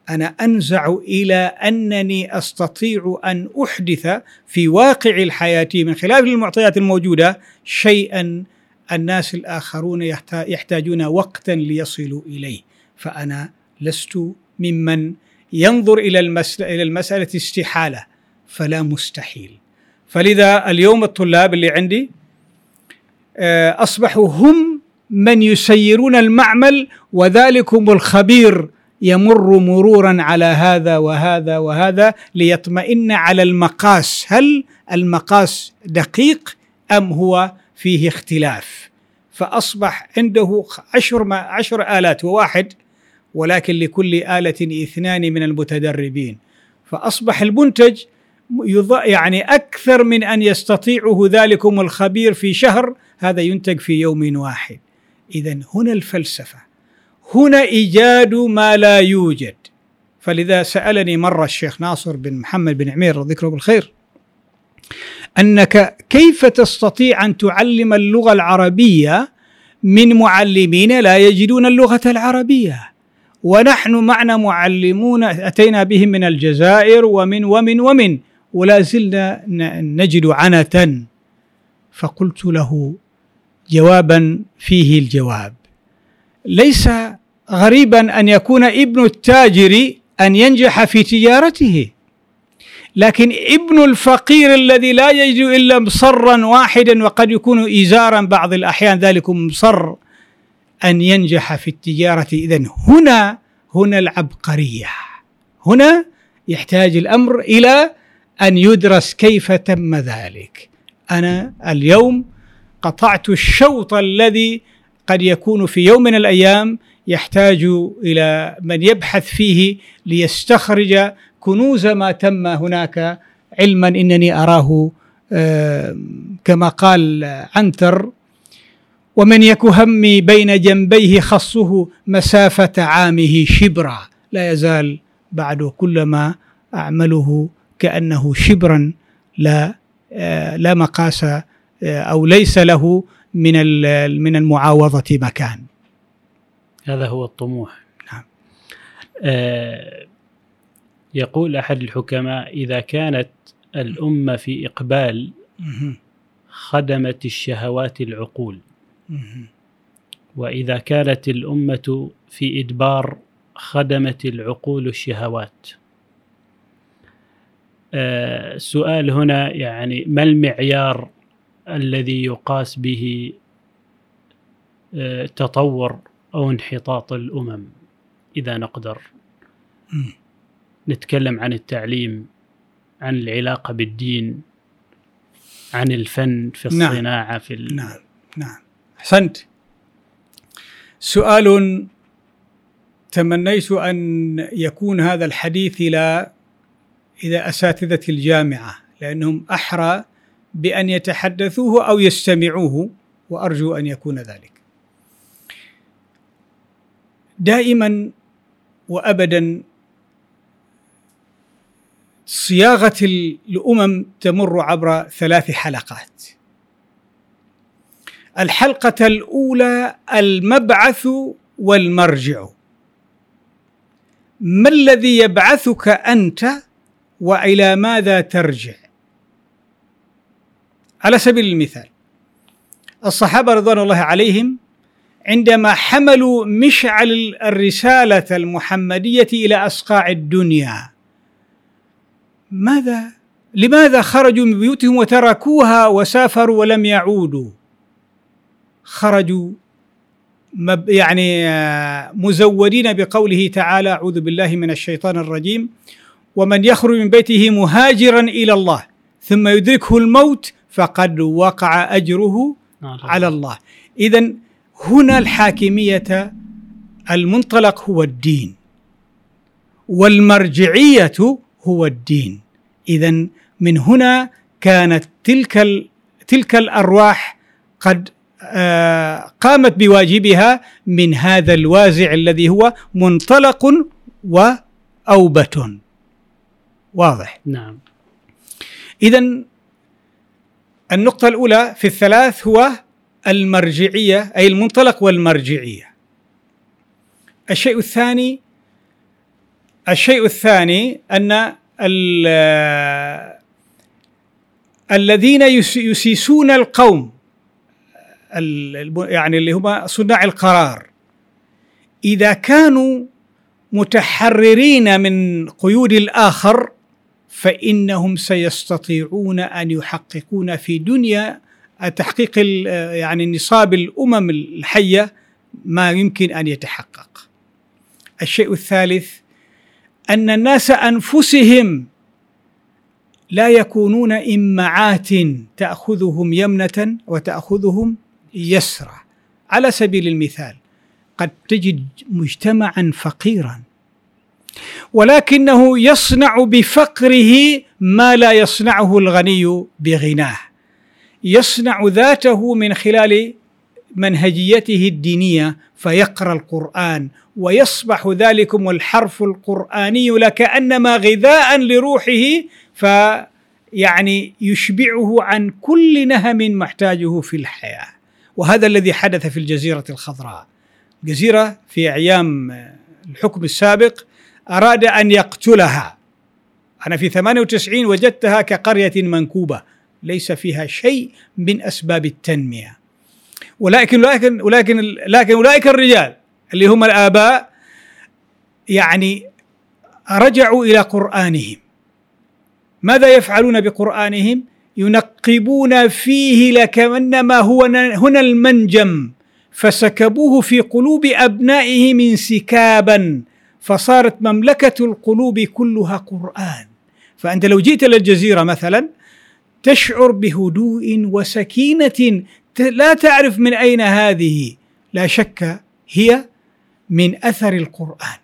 [SPEAKER 2] أنا أنزع إلى أنني أستطيع أن أحدث في واقع الحياة من خلال المعطيات الموجودة شيئا الناس الآخرون يحتاجون وقتا ليصلوا إليه. فأنا لست ممن ينظر إلى المسألة استحالة. فلا مستحيل. فلذا اليوم الطلاب اللي عندي آه، أصبحوا هم من يسيرون المعمل وذلكم الخبير يمر مرورا على هذا وهذا وهذا ليطمئن على المقاس. هل المقاس دقيق أم هو فيه اختلاف؟ فأصبح عنده عشر عشر آلات وواحد ولكن لكل آلة اثنان من المتدربين. فأصبح المنتج يعني أكثر من أن يستطيعه ذلكم الخبير في شهر هذا ينتج في يوم واحد. اذا هنا الفلسفة. هنا إيجاد ما لا يوجد. فلذا سألني مرة الشيخ ناصر بن محمد بن عمير ذكره بالخير أنك كيف تستطيع أن تعلم اللغة العربية من معلمين لا يجدون اللغة العربية؟ ونحن معنا معلمون أتينا بهم من الجزائر ومن ومن ومن. ولا زلنا نجد عنة فقلت له جوابا فيه الجواب. ليس غريبا أن يكون ابن التاجر أن ينجح في تجارته. لكن ابن الفقير الذي لا يجد إلا مصرا واحدا وقد يكون ازارا بعض الأحيان ذلك مصر أن ينجح في التجارة. اذا هنا هنا العبقرية. هنا يحتاج الأمر إلى أن يدرس كيف تم ذلك. أنا اليوم قطعت الشوط الذي قد يكون في يوم من الأيام يحتاج إلى من يبحث فيه ليستخرج كنوز ما تم هناك علما إنني أراه كما قال عنتر ومن يك همي بين جنبيه خصه مسافة عامه شبرا. لا يزال بعد كلما أعمله كأنه شبرا لا لا مقاس أو ليس له من من المعاوضة مكان.
[SPEAKER 1] هذا هو الطموح.
[SPEAKER 2] نعم.
[SPEAKER 1] آه يقول أحد الحكماء إذا كانت الأمة في إقبال خدمت الشهوات العقول. وإذا كانت الأمة في إدبار خدمت العقول الشهوات. السؤال هنا يعني ما المعيار الذي يقاس به آه، تطور أو انحطاط الأمم إذا نقدر نتكلم عن التعليم عن العلاقة بالدين عن الفن في نعم. الصناعة نعم. في
[SPEAKER 2] ال... نعم نعم أحسنت سؤال تمنيت أن يكون هذا الحديث إلى إلى أساتذة الجامعة لأنهم أحرى بأن يتحدثوه أو يستمعوه وأرجو أن يكون ذلك. دائما وابدا صياغة الأمم تمر عبر ثلاث حلقات. الحلقة الأولى المبعث والمرجع. ما الذي يبعثك أنت؟ وإلى ماذا ترجع؟ على سبيل المثال الصحابة رضوان الله عليهم عندما حملوا مشعل الرسالة المحمدية إلى أصقاع الدنيا ماذا؟ لماذا خرجوا من بيوتهم وتركوها وسافروا ولم يعودوا؟ خرجوا يعني آه، مزودين بقوله تعالى أعوذ بالله من الشيطان الرجيم. ومن يخرج من بيته مهاجرا إلى الله ثم يدركه الموت فقد وقع أجره على الله. إذا هنا الحاكمية المنطلق هو الدين والمرجعية هو الدين. إذا من هنا كانت تلك تلك الأرواح قد آه، قامت بواجبها من هذا الوازع الذي هو منطلق وأوبة واضح.
[SPEAKER 1] نعم.
[SPEAKER 2] إذا النقطة الأولى في الثلاث هو المرجعية أي المنطلق والمرجعية. الشيء الثاني الشيء الثاني أن الذين يسيسون القوم يعني اللي هم صناع القرار. إذا كانوا متحررين من قيود الآخر فإنهم سيستطيعون أن يحققون في دنيا تحقيق يعني نصاب الأمم الحية ما يمكن أن يتحقق. الشيء الثالث أن الناس أنفسهم لا يكونون إمعات تأخذهم يمنة وتأخذهم يسرى على سبيل المثال قد تجد مجتمعا فقيرا ولكنه يصنع بفقره ما لا يصنعه الغني بغناه. يصنع ذاته من خلال منهجيته الدينية فيقرأ القرآن ويصبح ذلكم الحرف القرآني لكأنما غذاء لروحه فيعني يشبعه عن كل نهم محتاجه في الحياة. وهذا الذي حدث في الجزيرة الخضراء. الجزيره في أيام الحكم السابق أراد أن يقتلها. أنا في 98 وجدتها كقرية منكوبة ليس فيها شيء من أسباب التنمية. ولكن ولكن ولكن لكن أولئك الرجال اللي هم الآباء يعني رجعوا إلى قرآنهم. ماذا يفعلون بقرآنهم؟ ينقبون فيه لكأنما هو هنا المنجم فسكبوه في قلوب أبنائهم انسكابا فصارت مملكة القلوب كلها قرآن. فأنت لو جئت إلى الجزيرة مثلا تشعر بهدوء وسكينة لا تعرف من أين هذه. لا شك هي من أثر القرآن.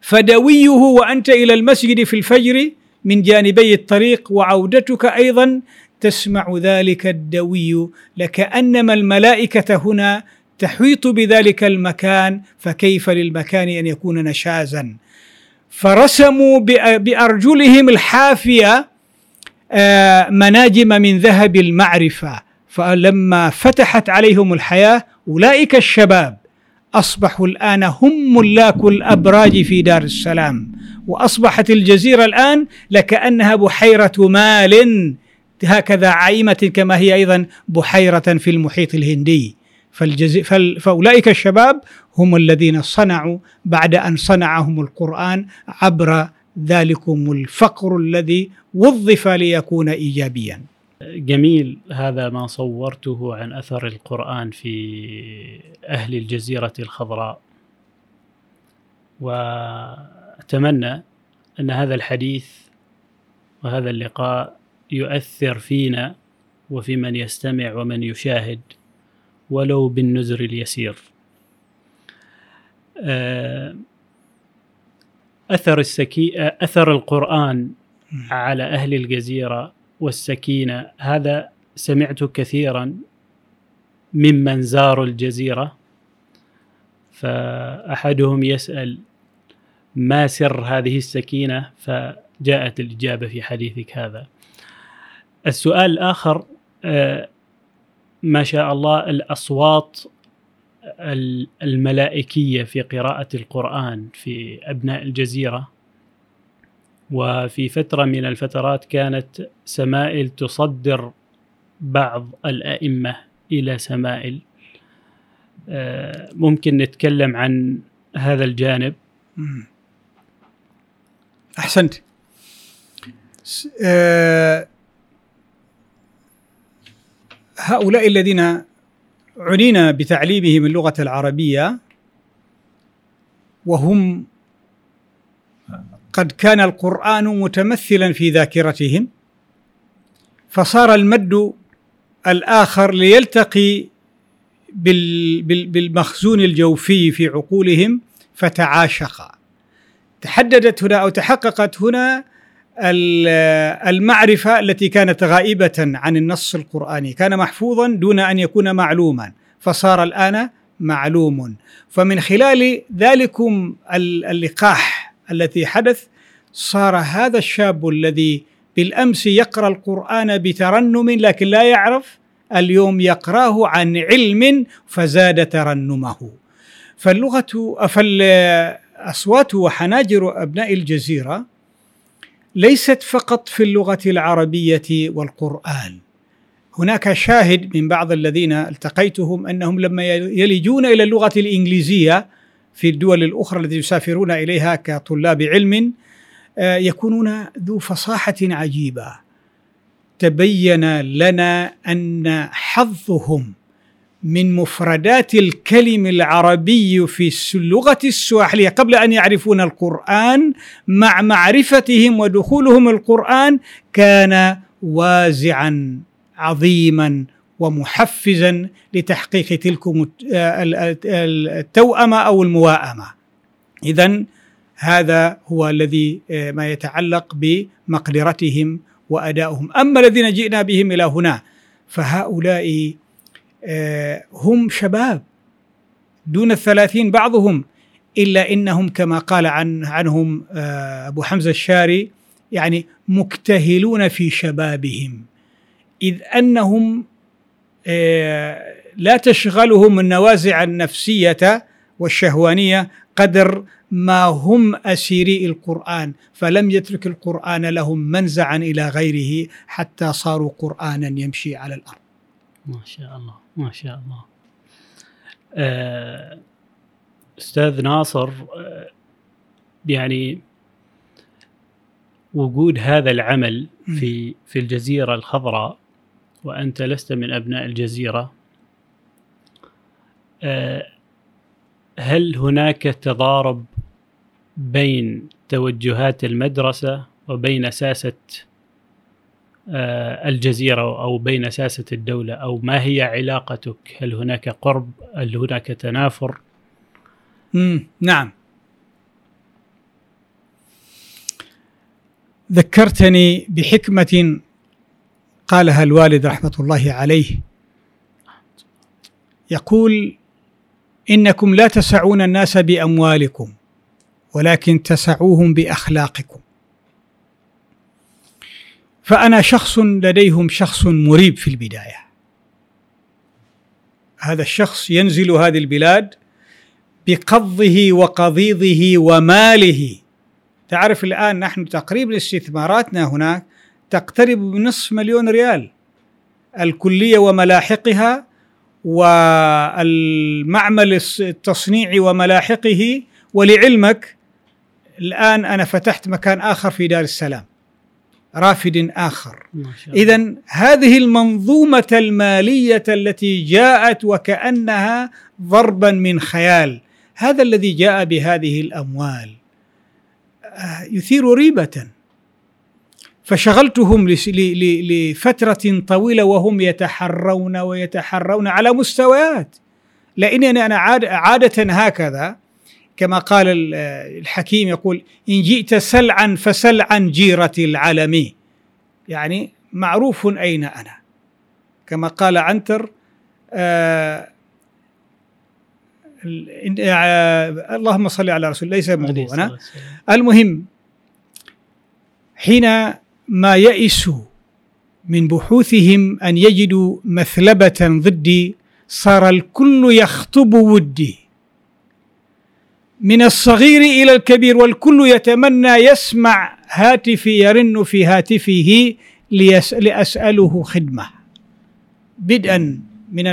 [SPEAKER 2] فدويه وأنت إلى المسجد في الفجر من جانبي الطريق وعودتك أيضا تسمع ذلك الدوي. لكأنما الملائكة هنا تحيط بذلك المكان فكيف للمكان أن يكون نشازا؟ فرسموا بأرجلهم الحافية آه، مناجم من ذهب المعرفة. فلما فتحت عليهم الحياة أولئك الشباب أصبحوا الآن هم ملاك الأبراج في دار السلام. وأصبحت الجزيرة الآن لكأنها بحيرة مال. هكذا عائمة كما هي أيضا بحيرة في المحيط الهندي. فالجزي فأولئك الشباب هم الذين صنعوا بعد أن صنعهم القرآن عبر ذلكم الفقر الذي وظف ليكون إيجابيا.
[SPEAKER 1] جميل هذا ما صورته عن أثر القرآن في أهل الجزيرة الخضراء. وأتمنى أن هذا الحديث وهذا اللقاء يؤثر فينا وفي من يستمع ومن يشاهد. ولو بالنزر اليسير. آه، أثر السكي أثر القرآن على أهل الجزيرة والسكينة. هذا سمعت كثيرا ممن زاروا الجزيرة فأحدهم يسأل ما سر هذه السكينة؟ فجاءت الإجابة في حديثك هذا. السؤال الآخر آه، ما شاء الله الأصوات الملائكية في قراءة القرآن في أبناء الجزيرة وفي فترة من الفترات كانت سمائل تصدر بعض الأئمة إلى سمائل. آه، ممكن نتكلم عن هذا الجانب.
[SPEAKER 2] أحسنت. آه، هؤلاء الذين عنينا بتعليمهم اللغة العربية وهم قد كان القرآن متمثلا في ذاكرتهم فصار المد الآخر ليلتقي بالمخزون الجوفي في عقولهم فتعاشقا. تحددت هنا أو تحققت هنا المعرفة التي كانت غائبة عن النص القرآني كان محفوظا دون أن يكون معلوما فصار الآن معلوم. فمن خلال ذلكم اللقاح الذي حدث صار هذا الشاب الذي بالأمس يقرأ القرآن بترنم لكن لا يعرف اليوم يقراه عن علم فزاد ترنمه. فاللغة فالاصوات وحناجر أبناء الجزيرة ليست فقط في اللغة العربية والقرآن. هناك شاهد من بعض الذين التقيتهم أنهم لما يلجون إلى اللغة الإنجليزية في الدول الأخرى التي يسافرون إليها كطلاب علم آه، يكونون ذو فصاحة عجيبة. تبين لنا أن حظهم من مفردات الكلم العربي في اللغة السواحلية. قبل أن يعرفون القرآن مع معرفتهم ودخولهم القرآن كان وازعا عظيما ومحفزا لتحقيق تلكم التوأمة أو المواءمة. إذا هذا هو الذي آه، ما يتعلق بمقدرتهم وأدائهم. أما الذين جئنا بهم إلى هنا فهؤلاء هم شباب. دون الثلاثين بعضهم إلا إنهم كما قال عن عنهم آه، أبو حمزة الشاري يعني مكتهلون في شبابهم. إذ أنهم آه، لا تشغلهم النوازع النفسية والشهوانية قدر ما هم أسيري القرآن فلم يترك القرآن لهم منزعا إلى غيره حتى صاروا قرآنا يمشي على الأرض.
[SPEAKER 1] ما شاء الله. ما شاء الله. آه، أستاذ ناصر آه، يعني وجود هذا العمل في في الجزيرة الخضراء وأنت لست من أبناء الجزيرة آه، هل هناك تضارب بين توجهات المدرسة وبين ساسة آه، الجزيرة أو بين ساسة الدولة أو ما هي علاقتك؟ هل هناك قرب؟ هل هناك تنافر.
[SPEAKER 2] نعم. ذكرتني بحكمة قالها الوالد رحمة الله عليه. يقول إنكم لا تسعون الناس بأموالكم ولكن تسعوهم بأخلاقكم. فأنا شخص لديهم شخص مريب في البداية. هذا الشخص ينزل هذه البلاد بقضه وقضيضه وماله. تعرف الآن نحن تقريبا استثماراتنا هناك تقترب من نصف مليون ريال. الكلية وملاحقها والمعمل التصنيعي وملاحقه. ولعلمك الآن أنا فتحت مكان آخر في دار السلام. رافد آخر. اذا هذه المنظومة المالية التي جاءت وكأنها ضربا من خيال. هذا الذي جاء بهذه الأموال. آه، يثير ريبة. فشغلتهم لفترة طويلة وهم يتحرون ويتحرون على مستويات. لأنني أنا عادة هكذا كما قال الحكيم يقول إن جئت سلعا فسل عن جيرة العلم. يعني معروف أين أنا. كما قال عنتر آه آه اللهم صل على رسول ليس موضوعنا. المهم حين ما يئسوا من بحوثهم أن يجدوا مثلبة ضدي صار الكل يخطب ودي. من الصغير إلى الكبير والكل يتمنى يسمع هاتفي يرن في هاتفه لأسأله خدمة. بدءا من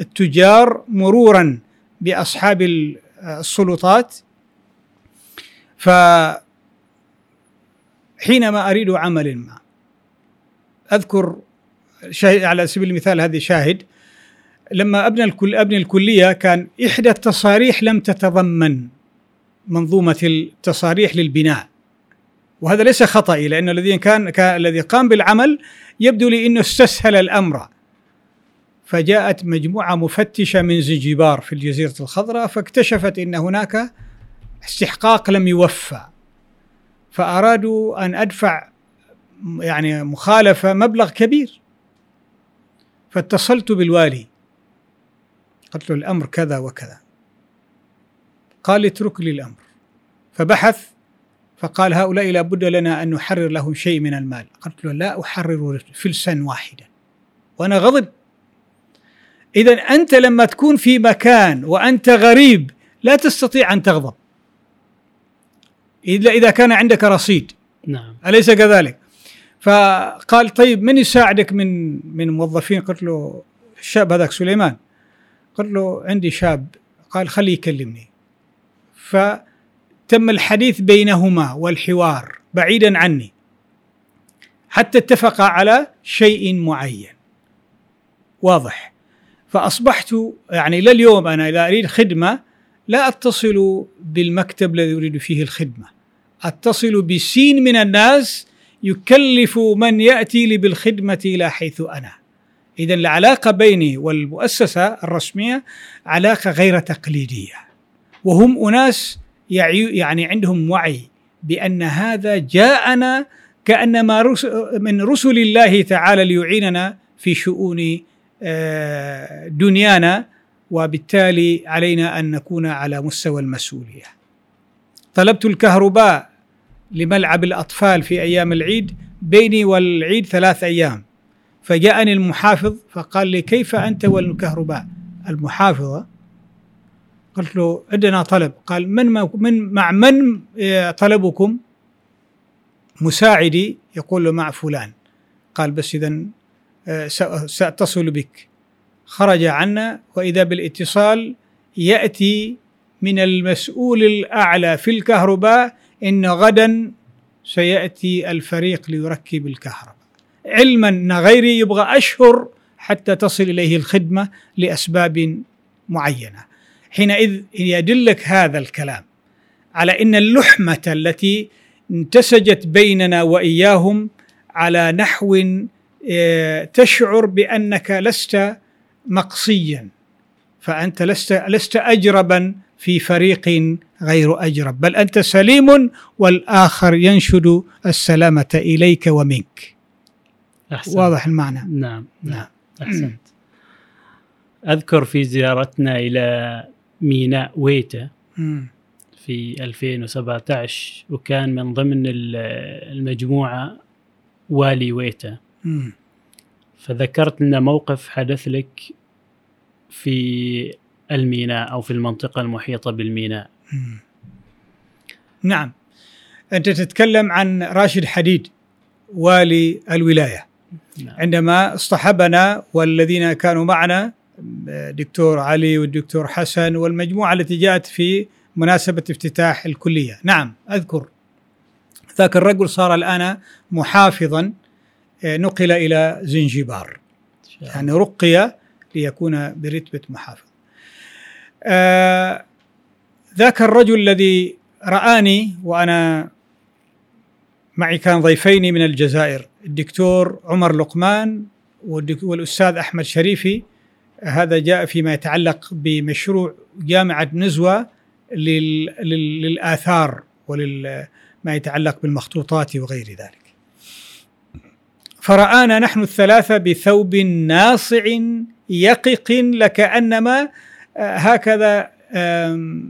[SPEAKER 2] التجار مرورا بأصحاب السلطات. ف حينما أريد عمل ما أذكر على سبيل المثال هذه شاهد لما ابني الكل ابني الكلية كان إحدى التصاريح لم تتضمن. منظومة التصاريح للبناء. وهذا ليس خطأي لأن الذي كان, كان الذي قام بالعمل يبدو لي أنه استسهل الأمر. فجاءت مجموعة مفتشة من زنجبار في الجزيرة الخضراء فاكتشفت أن هناك استحقاق لم يوفى. فأرادوا أن أدفع يعني مخالفة مبلغ كبير. فاتصلت بالوالي. قلت له الأمر كذا وكذا. قال اترك لي الأمر. فبحث فقال هؤلاء لابد لنا أن نحرر لهم شيء من المال. قلت له لا أحرر فلسا واحدا. وأنا غضب. إذا أنت لما تكون في مكان وأنت غريب لا تستطيع أن تغضب. إلا إذا كان عندك رصيد.
[SPEAKER 1] نعم.
[SPEAKER 2] أليس كذلك؟ فقال طيب من يساعدك من من الموظفين قلت له الشاب هذاك سليمان. قلت له عندي شاب. قال خليه يكلمني. فتم الحديث بينهما والحوار بعيدا عني حتى اتفقا على شيء معين. واضح. فأصبحت يعني لليوم أنا إذا أريد خدمة لا أتصل بالمكتب الذي أريد فيه الخدمة. أتصل بسين من الناس يكلف من يأتي لي بالخدمة إلى حيث أنا. اذا العلاقة بيني والمؤسسة الرسمية علاقة غير تقليدية. وهم أناس يعني عندهم وعي بأن هذا جاءنا كأنما من رسل الله تعالى ليعيننا في شؤون آه، دنيانا وبالتالي علينا أن نكون على مستوى المسؤولية. طلبت الكهرباء لملعب الأطفال في أيام العيد بيني والعيد ثلاث أيام فجاءني المحافظ فقال لي كيف أنت والكهرباء؟ المحافظة قلت له عندنا طلب. قال من من مع من طلبكم؟ مساعدي؟ يقول له مع فلان. قال بس اذا آه، سأتصل بك. خرج عنا وإذا بالاتصال يأتي من المسؤول الأعلى في الكهرباء إن غدا سيأتي الفريق ليركب الكهرباء. علما إن غيري يبغى أشهر حتى تصل إليه الخدمة لأسباب معينة. حينئذ يدلك هذا الكلام على إن اللحمة التي انتسجت بيننا وإياهم على نحو آه، تشعر بأنك لست مقصيا فأنت لست لست اجربا في فريق غير أجرب بل أنت سليم والآخر ينشد السلامة إليك ومنك أحسن. واضح المعنى
[SPEAKER 1] نعم نعم, نعم. أحسنت أذكر في زيارتنا إلى ميناء ويتا في 2017 وكان من ضمن المجموعة والي ويتا. فذكرت لنا موقف حدث لك في الميناء أو في المنطقة المحيطة بالميناء.
[SPEAKER 2] نعم. أنت تتكلم عن راشد حديد والي الولاية. نعم. عندما اصطحبنا والذين كانوا معنا دكتور علي والدكتور حسن والمجموعة التي جاءت في مناسبة افتتاح الكلية. نعم أذكر. ذاك الرجل صار الآن محافظا آه، نقل إلى زنجبار. يعني رقي ليكون برتبة محافظ. آه ذاك الرجل الذي رآني وأنا معي كان ضيفين من الجزائر الدكتور عمر لقمان والأستاذ أحمد شريفي هذا جاء فيما يتعلق بمشروع جامعة نزوة للآثار ولما يتعلق بالمخطوطات وغير ذلك. فرآنا نحن الثلاثة بثوب ناصع يقق لكأنما آه، هكذا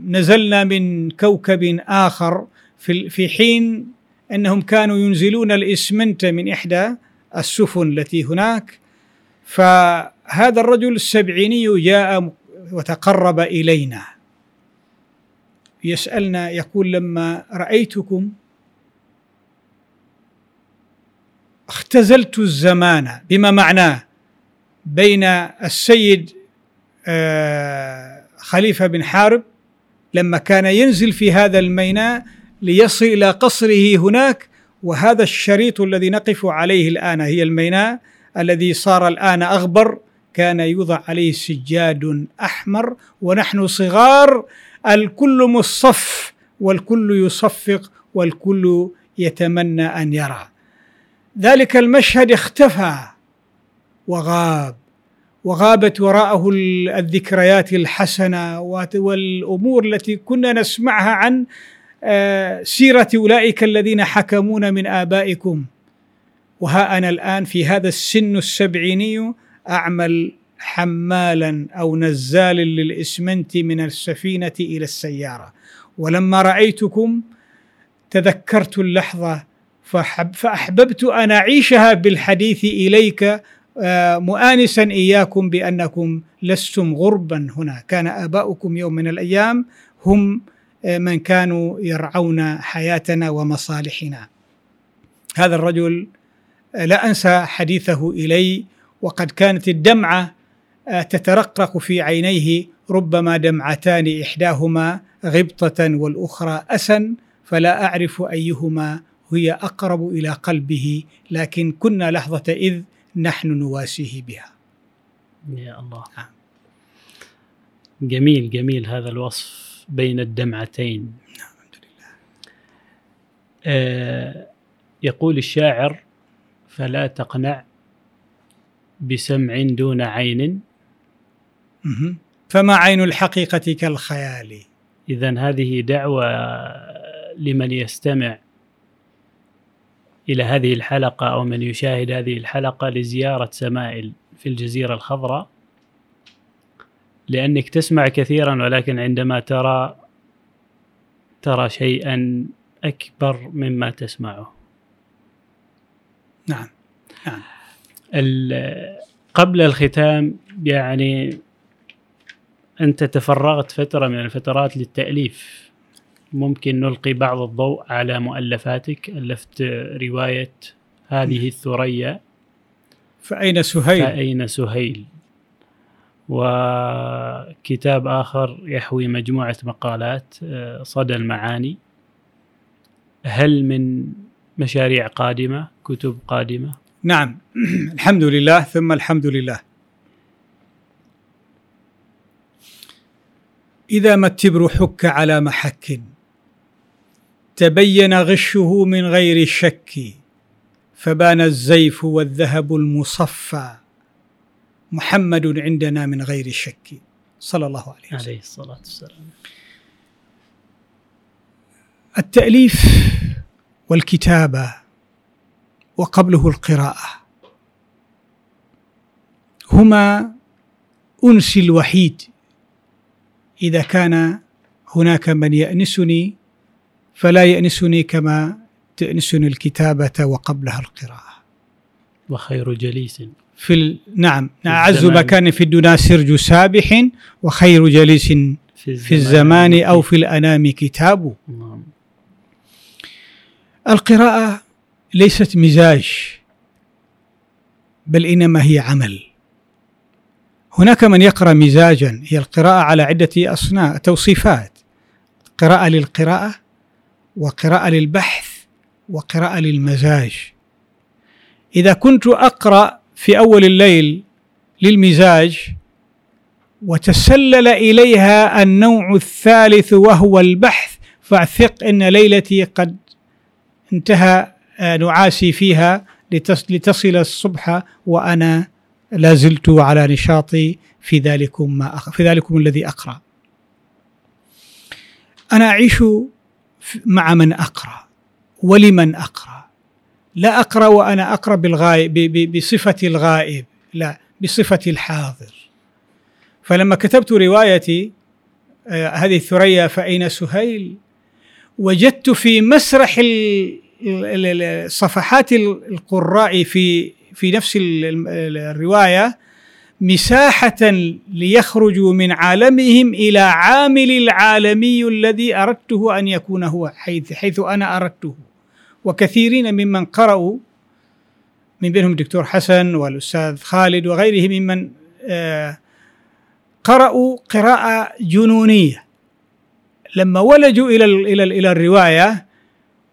[SPEAKER 2] نزلنا من كوكب آخر في في حين أنهم كانوا ينزلون الإسمنت من إحدى السفن التي هناك. فهذا الرجل السبعيني جاء وتقرب إلينا. يسألنا يقول لما رأيتكم اختزلت الزمان بما معناه بين السيد آه، خليفة بن حارب لما كان ينزل في هذا الميناء ليصل إلى قصره هناك وهذا الشريط الذي نقف عليه الآن هي الميناء الذي صار الآن أغبر كان يوضع عليه سجاد أحمر ونحن صغار الكل مصف والكل يصفق والكل يتمنى أن يرى. ذلك المشهد اختفى وغاب وغابت وراءه الذكريات الحسنة والأمور التي كنا نسمعها عن آه، سيرة أولئك الذين حكمون من آبائكم. وها أنا الآن في هذا السن السبعيني أعمل حمالا أو نزالا للإسمنت من السفينة إلى السيارة. ولما رأيتكم تذكرت اللحظة فأحببت أن أعيشها بالحديث إليك آه، مؤانسا إياكم بأنكم لستم غربا هنا. كان آباؤكم يوم من الأيام هم آه، من كانوا يرعون حياتنا ومصالحنا. هذا الرجل لا أنسى حديثه إلي وقد كانت الدمعة تترقرق في عينيه ربما دمعتان إحداهما غبطة والأخرى اسا فلا أعرف أيهما هي أقرب إلى قلبه لكن كنا لحظة إذ نحن نواسيه بها.
[SPEAKER 1] يا الله. آه. جميل جميل هذا الوصف بين الدمعتين. نعم الحمد لله. آه يقول الشاعر فلا تقنع بسمع دون عين.
[SPEAKER 2] فما عين الحقيقة كالخيال؟
[SPEAKER 1] إذا هذه دعوة لمن يستمع إلى هذه الحلقة أو من يشاهد هذه الحلقة لزيارة سمائل في الجزيرة الخضراء. لأنك تسمع كثيرا ولكن عندما ترى ترى شيئا أكبر مما تسمعه.
[SPEAKER 2] نعم نعم.
[SPEAKER 1] قبل الختام يعني أنت تفرغت فترة من الفترات للتأليف. ممكن نلقي بعض الضوء على مؤلفاتك. ألفت رواية هذه الثريا.
[SPEAKER 2] فأين سهيل؟
[SPEAKER 1] فأين سهيل؟ وكتاب آخر يحوي مجموعة مقالات آه، صدى المعاني. هل من مشاريع قادمة كتب قادمة.
[SPEAKER 2] نعم. الحمد لله ثم الحمد لله. إذا ما التبر حك على محك؟ تبين غشه من غير شك فبان الزيف والذهب المصفى. محمد عندنا من غير شك. صلى الله عليه
[SPEAKER 1] وسلم. عليه الصلاة والسلام.
[SPEAKER 2] التأليف والكتابة وقبله القراءة. هما أنسي الوحيد. إذا كان هناك من يأنسني فلا يأنسني كما تأنسني الكتابة وقبلها القراءة.
[SPEAKER 1] وخير جليس.
[SPEAKER 2] في ال... نعم. أعز مكان في الدنا سرج سابح وخير جليس في الزمان, في الزمان. أو في الأنام كتاب. نعم. القراءة ليست مزاج بل إنما هي عمل. هناك من يقرأ مزاجا هي القراءة على عدة أصناف توصيفات. قراءة للقراءة وقراءة للبحث وقراءة للمزاج. إذا كنت أقرأ في أول الليل للمزاج وتسلل إليها النوع الثالث وهو البحث فاعثق أن ليلتي قد انتهى آه، نعاسي فيها لتصل الصبح وأنا لازلت على نشاطي في ذلكم ما في ذلكم الذي أقرأ. أنا أعيش مع من أقرأ ولمن أقرأ. لا أقرأ وأنا أقرأ بالغائب بصفة الغائب لا بصفة الحاضر. فلما كتبت روايتي آه، هذه الثريا فأين سهيل؟ وجدت في مسرح صفحات القراء في في نفس الرواية مساحة ليخرجوا من عالمهم إلى عامل العالمي الذي أردته أن يكون هو حيث حيث أنا أردته. وكثيرين ممن قرأوا من بينهم الدكتور حسن والأستاذ خالد وغيرهم ممن آه، قرأوا قراءة جنونية. لما ولجوا إلى إلى إلى الرواية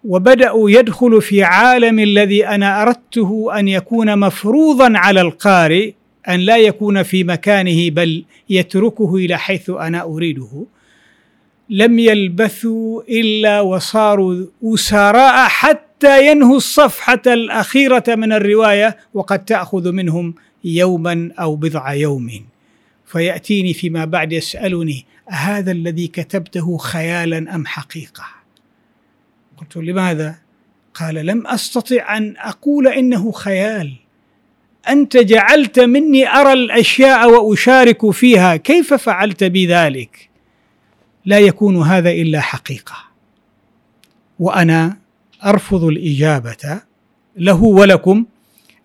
[SPEAKER 2] وبدأوا يدخلوا في عالم الذي أنا أردته أن يكون مفروضا على القارئ أن لا يكون في مكانه بل يتركه إلى حيث أنا أريده. لم يلبثوا إلا وصاروا أسراء حتى ينهوا الصفحة الأخيرة من الرواية وقد تأخذ منهم يوما أو بضع يوم. فيأتيني فيما بعد يسألني هذا الذي كتبته خيالا أم حقيقة؟ قلت لماذا؟ قال لم أستطع أن أقول إنه خيال. أنت جعلت مني أرى الأشياء وأشارك فيها. كيف فعلت بذلك؟ لا يكون هذا إلا حقيقة. وأنا أرفض الإجابة له ولكم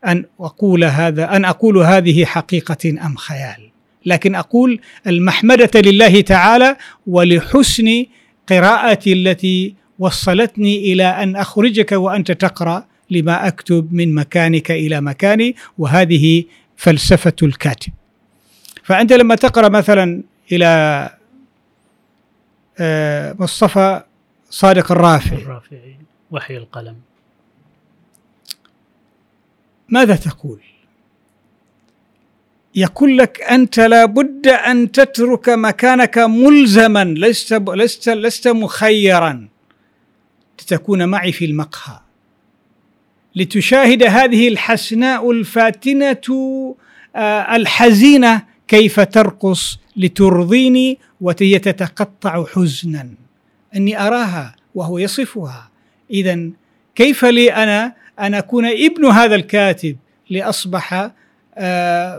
[SPEAKER 2] أن أقول هذا أن أقول هذه حقيقة أم خيال. لكن أقول المحمدة لله تعالى ولحسن قراءتي التي وصلتني إلى أن أخرجك وأنت تقرأ لما أكتب من مكانك إلى مكاني وهذه فلسفة الكاتب. فأنت لما تقرأ مثلا إلى آه، مصطفى صادق الرافعي.
[SPEAKER 1] الرافعي وحي القلم.
[SPEAKER 2] ماذا تقول؟ يقول لك أنت لابد أن تترك مكانك ملزما لست لست لست مخيرا. لتكون معي في المقهى. لتشاهد هذه الحسناء الفاتنة آه، الحزينة كيف ترقص لترضيني وهي تتقطع حزنا. أني أراها وهو يصفها. اذا كيف لي أنا أن أكون ابن هذا الكاتب لأصبح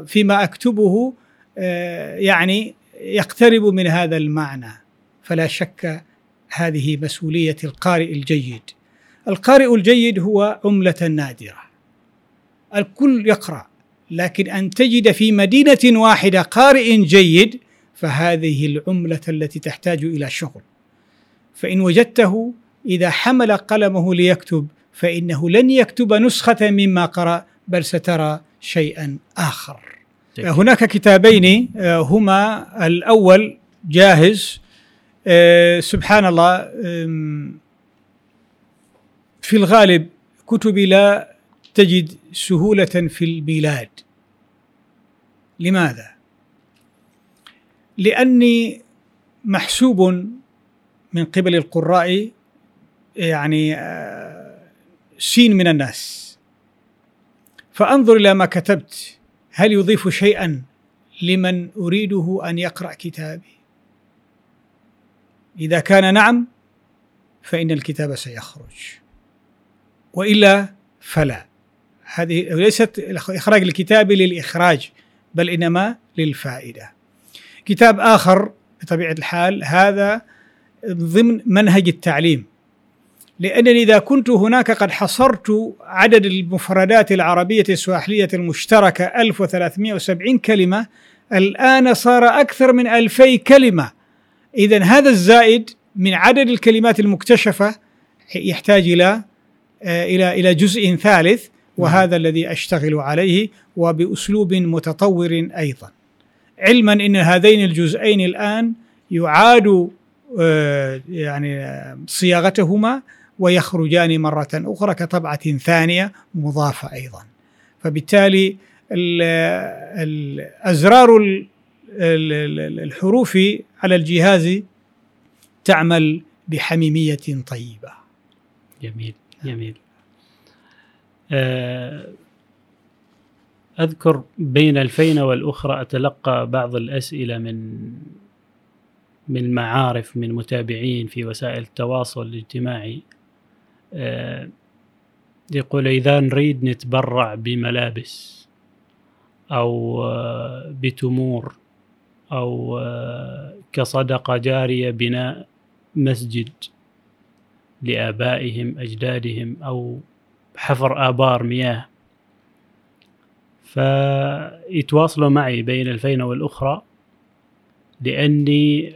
[SPEAKER 2] فيما أكتبه آه، يعني يقترب من هذا المعنى. فلا شك هذه مسؤولية القارئ الجيد. القارئ الجيد هو عملة نادرة. الكل يقرأ لكن أن تجد في مدينة واحدة قارئ جيد فهذه العملة التي تحتاج إلى شغل. فإن وجدته إذا حمل قلمه ليكتب فإنه لن يكتب نسخة مما قرأ بل سترى شيئا آخر. جيد. هناك كتابين آه، هما الأول جاهز آه، سبحان الله في الغالب كتبي لا تجد سهولة في البلاد. لماذا؟ لأني محسوب من قبل القراء يعني آه، سين من الناس. فأنظر إلى ما كتبت. هل يضيف شيئا لمن أريده أن يقرأ كتابي؟ إذا كان نعم فإن الكتاب سيخرج. وإلا فلا. هذه ليست إخراج الكتاب للإخراج بل إنما للفائدة. كتاب آخر بطبيعة الحال هذا ضمن منهج التعليم. لأنني إذا كنت هناك قد حصرت عدد المفردات العربية السواحلية المشتركة 1370 كلمة الآن صار أكثر من ألفي كلمة. إذا هذا الزائد من عدد الكلمات المكتشفة يحتاج إلى آه، إلى إلى جزء ثالث وهذا الذي أشتغل عليه وبأسلوب متطور أيضا. علما أن هذين الجزئين الآن يعاد آه، يعني صياغتهما ويخرجان مرة أخرى كطبعة ثانية مضافة أيضا. فبالتالي الأزرار الحروف على الجهاز تعمل بحميمية طيبة.
[SPEAKER 1] جميل جميل. آه، أذكر بين الفينة والأخرى أتلقى بعض الأسئلة من من معارف من متابعين في وسائل التواصل الاجتماعي. يقول إذا نريد نتبرع بملابس أو آه، بتمور أو آه، كصدقة جارية بناء مسجد لآبائهم أجدادهم أو حفر آبار مياه. فيتواصلوا معي بين الفينة والأخرى لأني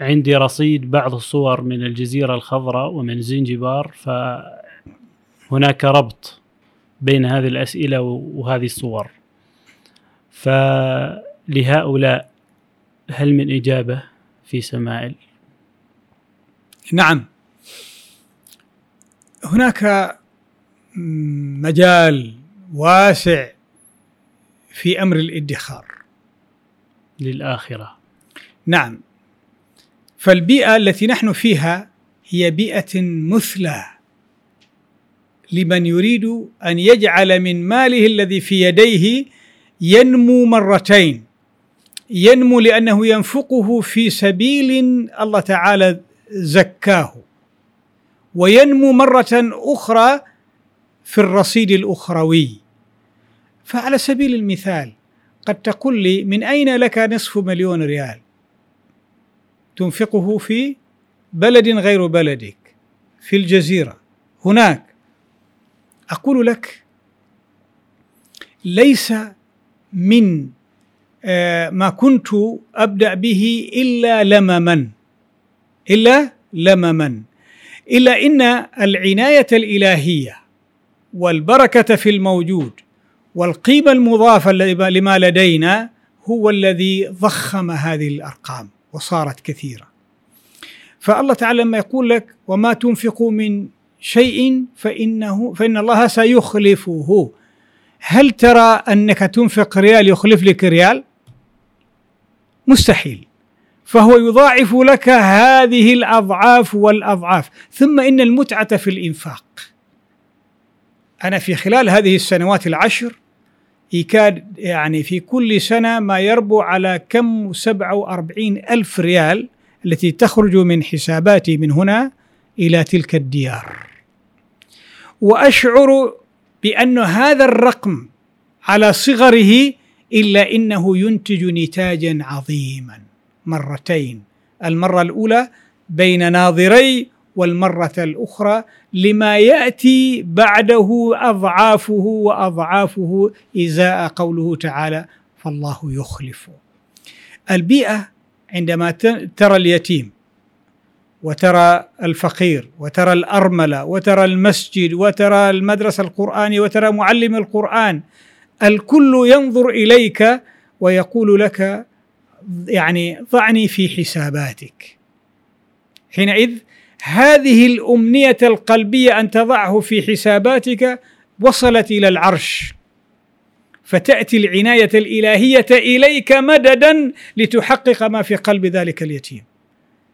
[SPEAKER 1] عندي رصيد بعض الصور من الجزيرة الخضراء ومن زنجبار فهناك ربط بين هذه الأسئلة وهذه الصور. فلهؤلاء هل من إجابة في سمائل؟
[SPEAKER 2] نعم. هناك مجال واسع في أمر الادخار.
[SPEAKER 1] للآخرة.
[SPEAKER 2] نعم. فالبيئة التي نحن فيها هي بيئة مثلى لمن يريد أن يجعل من ماله الذي في يديه ينمو مرتين. ينمو لأنه ينفقه في سبيل الله تعالى زكاه وينمو مرة أخرى في الرصيد الأخروي. فعلى سبيل المثال قد تقول لي من أين لك نصف مليون ريال؟ تنفقه في بلد غير بلدك في الجزيرة. هناك. أقول لك ليس من آه، ما كنت أبدأ به إلا لمما إلا لمما. إلا إن العناية الإلهية والبركة في الموجود والقيمة المضافة لما لدينا هو الذي ضخم هذه الأرقام. وصارت كثيرة. فالله تعالى لما يقول لك وما تنفقوا من شيء فانه فإن الله سيخلفه. هل ترى أنك تنفق ريال يخلف لك ريال؟ مستحيل. فهو يضاعف لك هذه الأضعاف والأضعاف. ثم إن المتعة في الإنفاق. أنا في خلال هذه السنوات العشر يكاد يعني في كل سنة ما يربو على كم سبعة وأربعين ألف ريال التي تخرج من حساباتي من هنا إلى تلك الديار. وأشعر بأن هذا الرقم على صغره إلا إنه ينتج نتاجا عظيما. مرتين المرة الأولى بين ناظري والمرة الأخرى لما يأتي بعده أضعافه وأضعافه إزاء قوله تعالى فالله يخلف البيئة عندما ترى اليتيم وترى الفقير وترى الأرملة وترى المسجد وترى المدرسة القرآنية وترى معلم القرآن الكل ينظر إليك ويقول لك يعني ضعني في حساباتك حينئذ هذه الأمنية القلبية أن تضعه في حساباتك وصلت إلى العرش. فتأتي العناية الإلهية إليك مددا لتحقق ما في قلب ذلك اليتيم.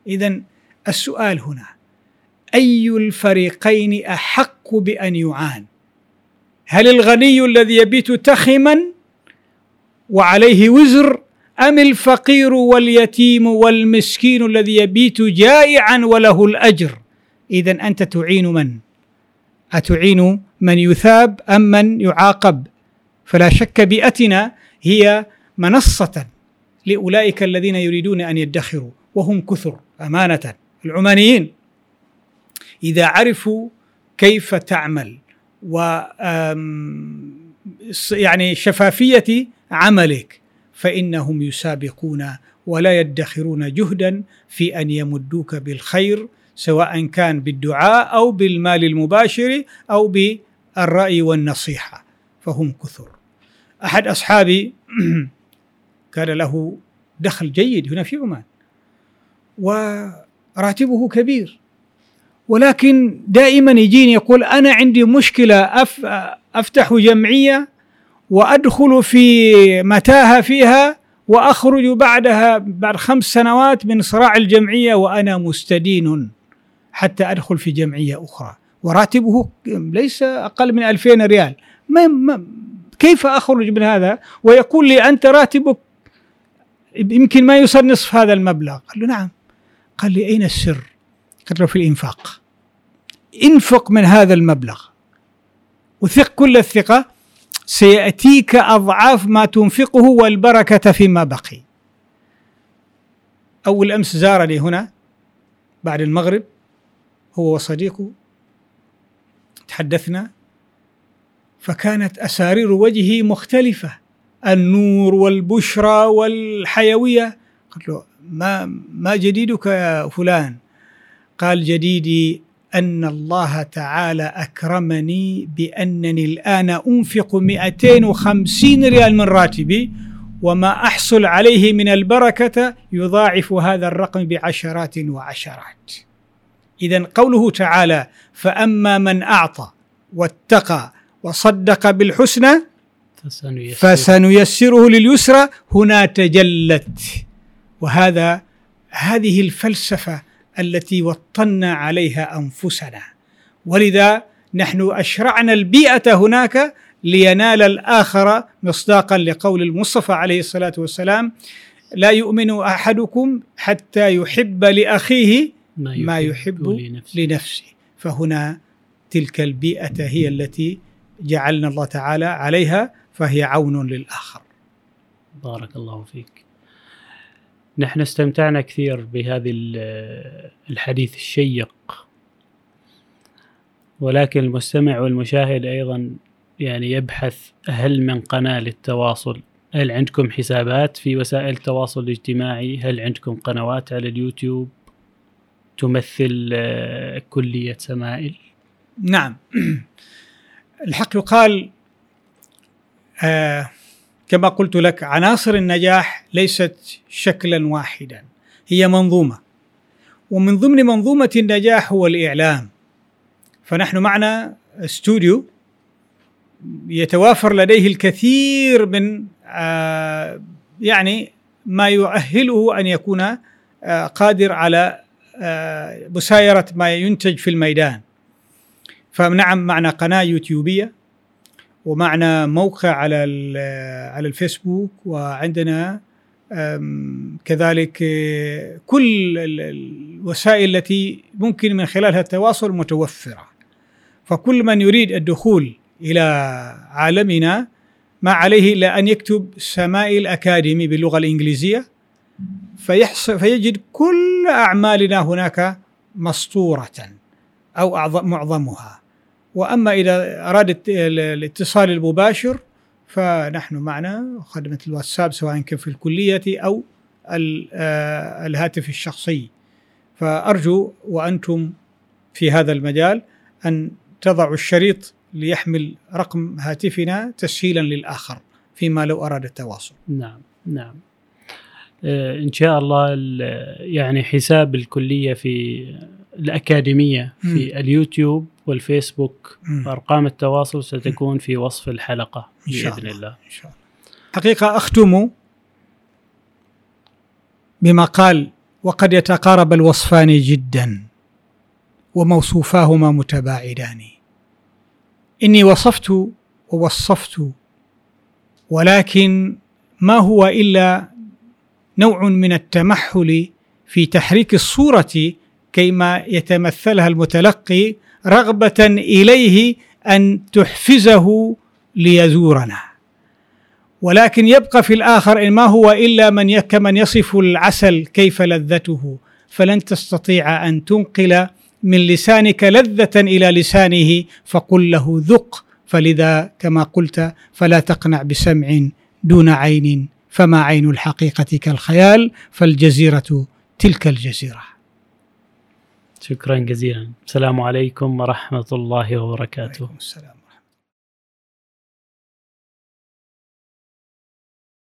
[SPEAKER 2] اذا السؤال هنا أي الفريقين أحق بأن يعان؟ هل الغني الذي يبيت تخما وعليه وزر أم الفقير واليتيم والمسكين الذي يبيت جائعا وله الأجر إذا أنت تعين من؟ أتعين من يثاب أم من يعاقب؟ فلا شك بيئتنا هي منصة لأولئك الذين يريدون أن يدخروا وهم كثر أمانة العمانيين إذا عرفوا كيف تعمل و يعني شفافية عملك فإنهم يسابقون ولا يدخرون جهدا في أن يمدوك بالخير سواء كان بالدعاء أو بالمال المباشر أو بالرأي والنصيحة. فهم كثر. أحد أصحابي كان له دخل جيد هنا في عمان وراتبه كبير ولكن دائما يجيني يقول أنا عندي مشكلة أفتح جمعية وأدخل في متاهة فيها وأخرج بعدها بعد خمس سنوات من صراع الجمعية وأنا مستدين حتى أدخل في جمعية أخرى. وراتبه ليس أقل من 2000 ريال. ما, ما كيف أخرج من هذا؟ ويقول لي أنت راتبك يمكن ما يوصل نصف هذا المبلغ. قال له نعم. قال لي أين السر؟ قلت له في الإنفاق. انفق من هذا المبلغ. وثق كل الثقة. سيأتيك أضعاف ما تنفقه والبركة فيما بقي. أول أمس زارني هنا بعد المغرب هو وصديقه تحدثنا فكانت أسارير وجهه مختلفة النور والبشرى والحيوية. قلت له ما ما جديدك يا فلان؟ قال جديدي أن الله تعالى أكرمني بأنني الآن أنفق 250 ريال من راتبي وما أحصل عليه من البركة يضاعف هذا الرقم بعشرات وعشرات. إذا قوله تعالى فأما من أعطى واتقى وصدق بالحسنى فسنيسره لليسرى. هنا تجلت. وهذا هذه الفلسفة التي وطنا عليها أنفسنا. ولذا نحن أشرعنا البيئة هناك لينال الآخر مصداقا لقول المصطفى عليه الصلاة والسلام لا يؤمن أحدكم حتى يحب لأخيه ما يحب لنفسه, لنفسه. فهنا تلك البيئة هي التي جعلنا الله تعالى عليها فهي عون للآخر.
[SPEAKER 1] بارك الله فيك. نحن استمتعنا كثير بهذه الحديث الشيق. ولكن المستمع والمشاهد أيضا يعني يبحث هل من قناة للتواصل؟ هل عندكم حسابات في وسائل التواصل الاجتماعي؟ هل عندكم قنوات على اليوتيوب تمثل آه، كلية سمائل؟
[SPEAKER 2] نعم. الحق يقال آه كما قلت لك عناصر النجاح ليست شكلا واحدا هي منظومة. ومن ضمن منظومة النجاح هو الإعلام. فنحن معنا استوديو يتوافر لديه الكثير من آه يعني ما يؤهله أن يكون آه قادر على آه مسايرة ما ينتج في الميدان. فنعم معنا قناة يوتيوبية. ومعنا موقع على على الفيسبوك وعندنا كذلك آه، كل الوسائل التي ممكن من خلالها التواصل متوفرة. فكل من يريد الدخول إلى عالمنا ما عليه إلا أن يكتب سمائل أكاديمي باللغة الإنجليزية. فيحصل فيجد كل أعمالنا هناك مسطورة أو معظمها. وأما إذا أراد الاتصال المباشر فنحن معنا خدمة الواتساب سواء كان في الكلية أو آه، الهاتف الشخصي فأرجو وأنتم في هذا المجال أن تضعوا الشريط ليحمل رقم هاتفنا تسهيلا للآخر فيما لو أراد التواصل.
[SPEAKER 1] نعم نعم. آه، إن شاء الله يعني حساب الكلية في الأكاديمية في م. اليوتيوب والفيسبوك م. وارقام التواصل ستكون في وصف الحلقة باذن شاء الله. الله إن شاء الله.
[SPEAKER 2] حقيقه أختم بما قال وقد يتقارب الوصفان جدا وموصوفاهما متباعدان إني وصفت ووصفت ولكن ما هو إلا نوع من التمحل في تحريك الصورة كيما يتمثلها المتلقي رغبة إليه أن تحفزه ليزورنا. ولكن يبقى في الآخر إن ما هو إلا من كمن يصف العسل كيف لذته فلن تستطيع أن تنقل من لسانك لذة إلى لسانه فقل له ذق فلذا كما قلت فلا تقنع بسمع دون عين فما عين الحقيقة كالخيال فالجزيرة تلك الجزيرة.
[SPEAKER 1] شكرا جزيلا. السلام عليكم ورحمة الله وبركاته.
[SPEAKER 2] السلام.